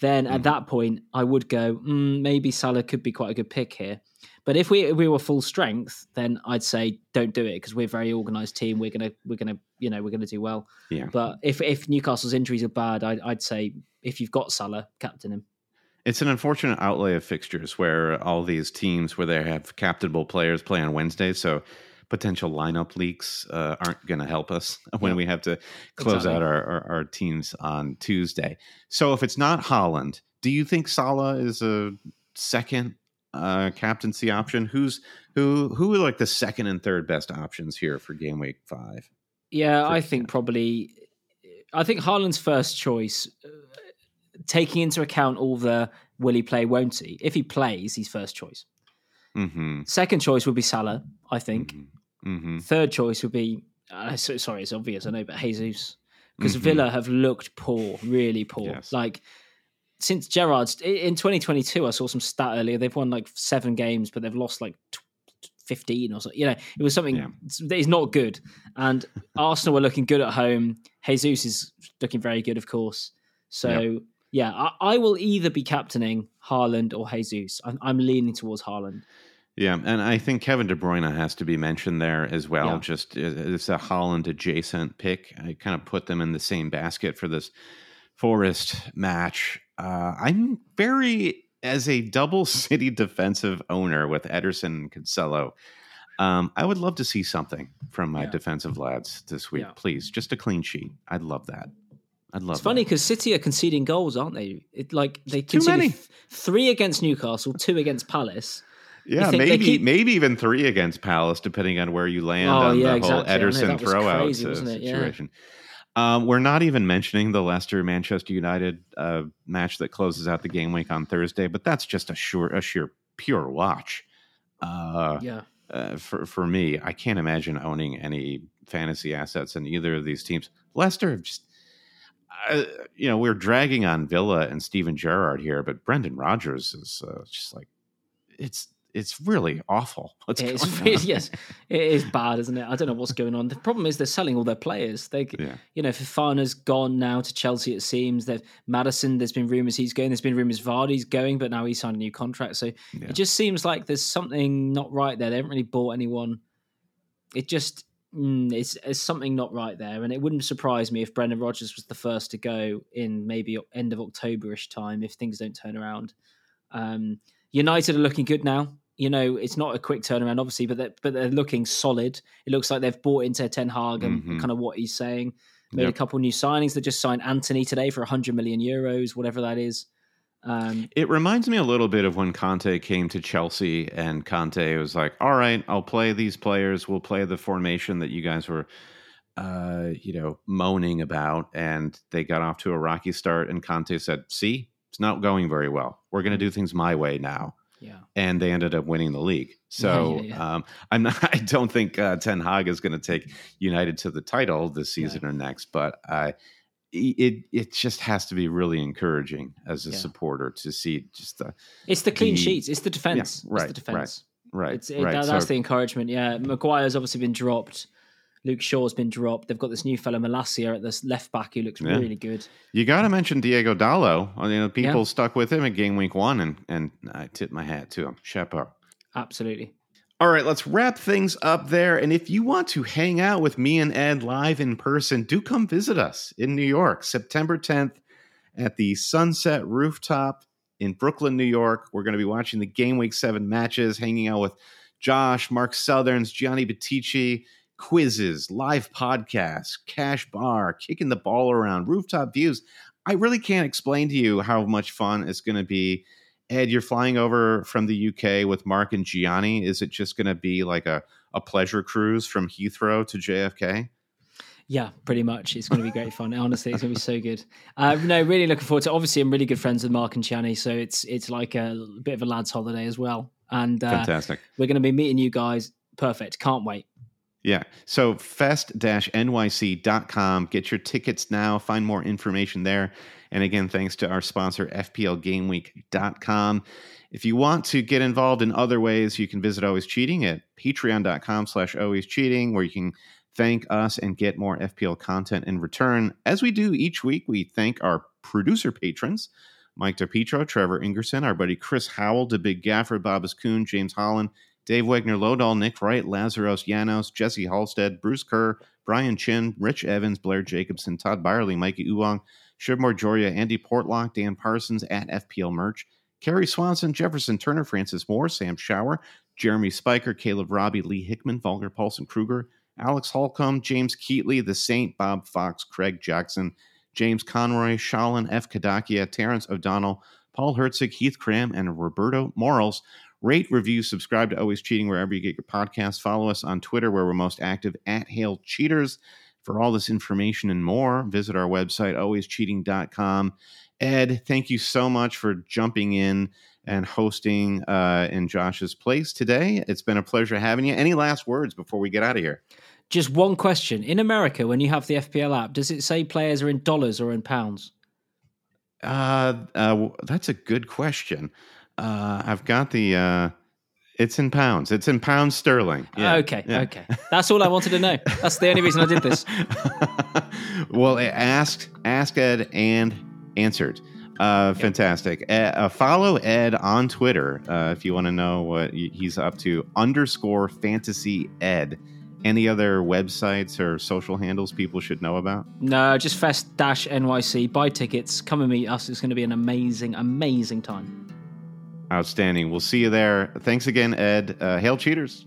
then at hmm. that point I would go mm, maybe Salah could be quite a good pick here. But if we if we were full strength, then I'd say don't do it because we're a very organised team. We're gonna we're gonna you know we're gonna do well. Yeah. But if if Newcastle's injuries are bad, I'd, I'd say if you've got Salah, captain him. It's an unfortunate outlay of fixtures where all these teams where they have captainable players play on Wednesday. So potential lineup leaks uh, aren't going to help us when yeah. we have to close exactly. out our, our, our, teams on Tuesday. So if it's not Haaland, do you think Salah is a second uh, captaincy option? Who's who? Who are like the second and third best options here for game week five? Yeah, I think probably. I think Haaland's first choice, uh, taking into account all the will he play, won't he? If he plays, he's first choice. Mm-hmm. Second choice would be Salah, I think. Mm-hmm. Mm-hmm. Third choice would be uh, so, sorry, it's obvious, I know, but Jesus because mm-hmm. Villa have looked poor, really poor. Yes. Like since Gerrard's in 2022, I saw some stat earlier. They've won like seven games, but they've lost like 15 or something. You know, it was something yeah. that is not good. And Arsenal were looking good at home. Jesus is looking very good, of course. So. Yep. Yeah, I, I, will either be captaining Haaland or Jesus. I'm, I'm leaning towards Haaland. Yeah, and I think Kevin De Bruyne has to be mentioned there as well. Yeah. Just it's a Haaland adjacent pick. I kind of put them in the same basket for this Forest match. Uh, I'm very as a double city defensive owner with Ederson and Cancelo. Um, I would love to see something from my yeah. defensive lads this week, yeah. please. Just a clean sheet. I'd love that. I'd love. It's funny because City are conceding goals, aren't they? It like they conceded three against Newcastle, two against Palace. Yeah, maybe keep... maybe even three against Palace, depending on where you land oh, on yeah, the whole exactly. Ederson throw out situation. Yeah. Um, we're not even mentioning the Leicester Manchester United uh, match that closes out the game week on Thursday, but that's just a sure a sheer pure watch. Uh, yeah. Uh, for for me, I can't imagine owning any fantasy assets in either of these teams. Leicester have just. You know, we're dragging on Villa and Steven Gerrard here, but Brendan Rodgers is uh, just like it's it's really awful. What's it's really, yes, it is bad, isn't it? I don't know what's going on. The problem is they're selling all their players. They, yeah. you know, Fofana's gone now to Chelsea. It seems that Maddison. There's been rumours he's going. There's been rumours Vardy's going, but now he signed a new contract. So yeah. it just seems like there's something not right there. They haven't really bought anyone. It just mm, it's, it's something not right there, and it wouldn't surprise me if Brendan Rodgers was the first to go in maybe end of Octoberish time if things don't turn around. Um, United are looking good now you know, it's not a quick turnaround, obviously, but they're, but they're looking solid. It looks like they've bought into Ten Hag and mm-hmm. kind of what he's saying. Made yep. a couple new signings. They just signed Antony today for 100 million euros, whatever that is. Um, it reminds me a little bit of when Conte came to Chelsea, and Conte was like, "All right, I'll play these players. We'll play the formation that you guys were." Uh, you know, moaning about, and they got off to a rocky start. And Conte said, "See, it's not going very well. We're going to do things my way now." Yeah. And they ended up winning the league. So yeah, yeah, yeah. Um, I'm not, I don't think uh, Ten Hag is going to take United to the title this season or next, but uh, it it just has to be really encouraging as a supporter to see just the. It's the clean the, sheets. It's the defense. right. It's the defense. Right. Right. It's, it, right. That, that's so, the encouragement. Yeah. Maguire's obviously been dropped. Luke Shaw's been dropped. They've got this new fellow Malacia at this left back who looks yeah. really good. You got to mention Diego Dalot. I mean, people yeah. stuck with him at game week one, and and I tip my hat to him. Chapeau. Absolutely. All right, let's wrap things up there. And if you want to hang out with me and Ed live in person, do come visit us in New York, September 10th at the Sunset Rooftop in Brooklyn, New York. We're going to be watching the Game Week 7 matches, hanging out with Josh, Mark Sutherns, Gianni Buttice, quizzes, live podcasts, cash bar, kicking the ball around, rooftop views. I really can't explain to you how much fun it's going to be. Ed, you're flying over from the UK with Mark and Gianni. Is it just going to be like a, a pleasure cruise from Heathrow to JFK? Yeah, pretty much. It's going to be great fun. Honestly, it's going to be so good. Uh, no, really looking forward to. It. Obviously, I'm really good friends with Mark and Gianni, so it's it's like a bit of a lads' holiday as well. And uh, fantastic. We're going to be meeting you guys. Perfect. Can't wait. Yeah. So fest-nyc.com. Get your tickets now. Find more information there. And again, thanks to our sponsor, FPLGameWeek.com. If you want to get involved in other ways, you can visit Always Cheating at patreon.com slash always cheating, where you can thank us and get more FPL content in return. As we do each week, we thank our producer patrons, Mike DePietro, Trevor Ingerson, our buddy Chris Howell, the Big Gaffer, Bobbas Kuhn, James Holland, Dave Wegner Lodal, Nick Wright, Lazarus Janos, Jesse Halstead, Bruce Kerr, Brian Chin, Rich Evans, Blair Jacobson, Todd Byerly, Mikey Uwang, Shivmore Joria, Andy Portlock, Dan Parsons at FPL Merch, Kerry Swanson, Jefferson Turner, Francis Moore, Sam Shower, Jeremy Spiker, Caleb Robbie, Lee Hickman, Volker Paulson Kruger, Alex Holcomb, James Keatley, The Saint, Bob Fox, Craig Jackson, James Conroy, Shalin F. Kadakia, Terrence O'Donnell, Paul Herzig, Heath Cram, and Roberto Morals. Rate, review, subscribe to Always Cheating wherever you get your podcasts. Follow us on Twitter where we're most active at Hail Cheaters. For all this information and more, visit our website, alwayscheating.com. Ed, thank you so much for jumping in and hosting uh, in Josh's place today. It's been a pleasure having you. Any last words before we get out of here? Just one question. In America, when you have the FPL app, does it say players are in dollars or in pounds? Uh, uh that's a good question. Uh, I've got the. Uh, it's in pounds. It's in pounds sterling. Yeah. Okay. Yeah. Okay. That's all I wanted to know. That's the only reason I did this. well, asked, asked Ed, and answered. Uh, fantastic. Uh, follow Ed on Twitter uh, if you want to know what he's up to. Underscore fantasy Ed. Any other websites or social handles people should know about? No, just Fest Dash NYC. Buy tickets. Come and meet us. It's going to be an amazing, amazing time. Outstanding. We'll see you there. Thanks again, Ed. Uh, hail cheaters.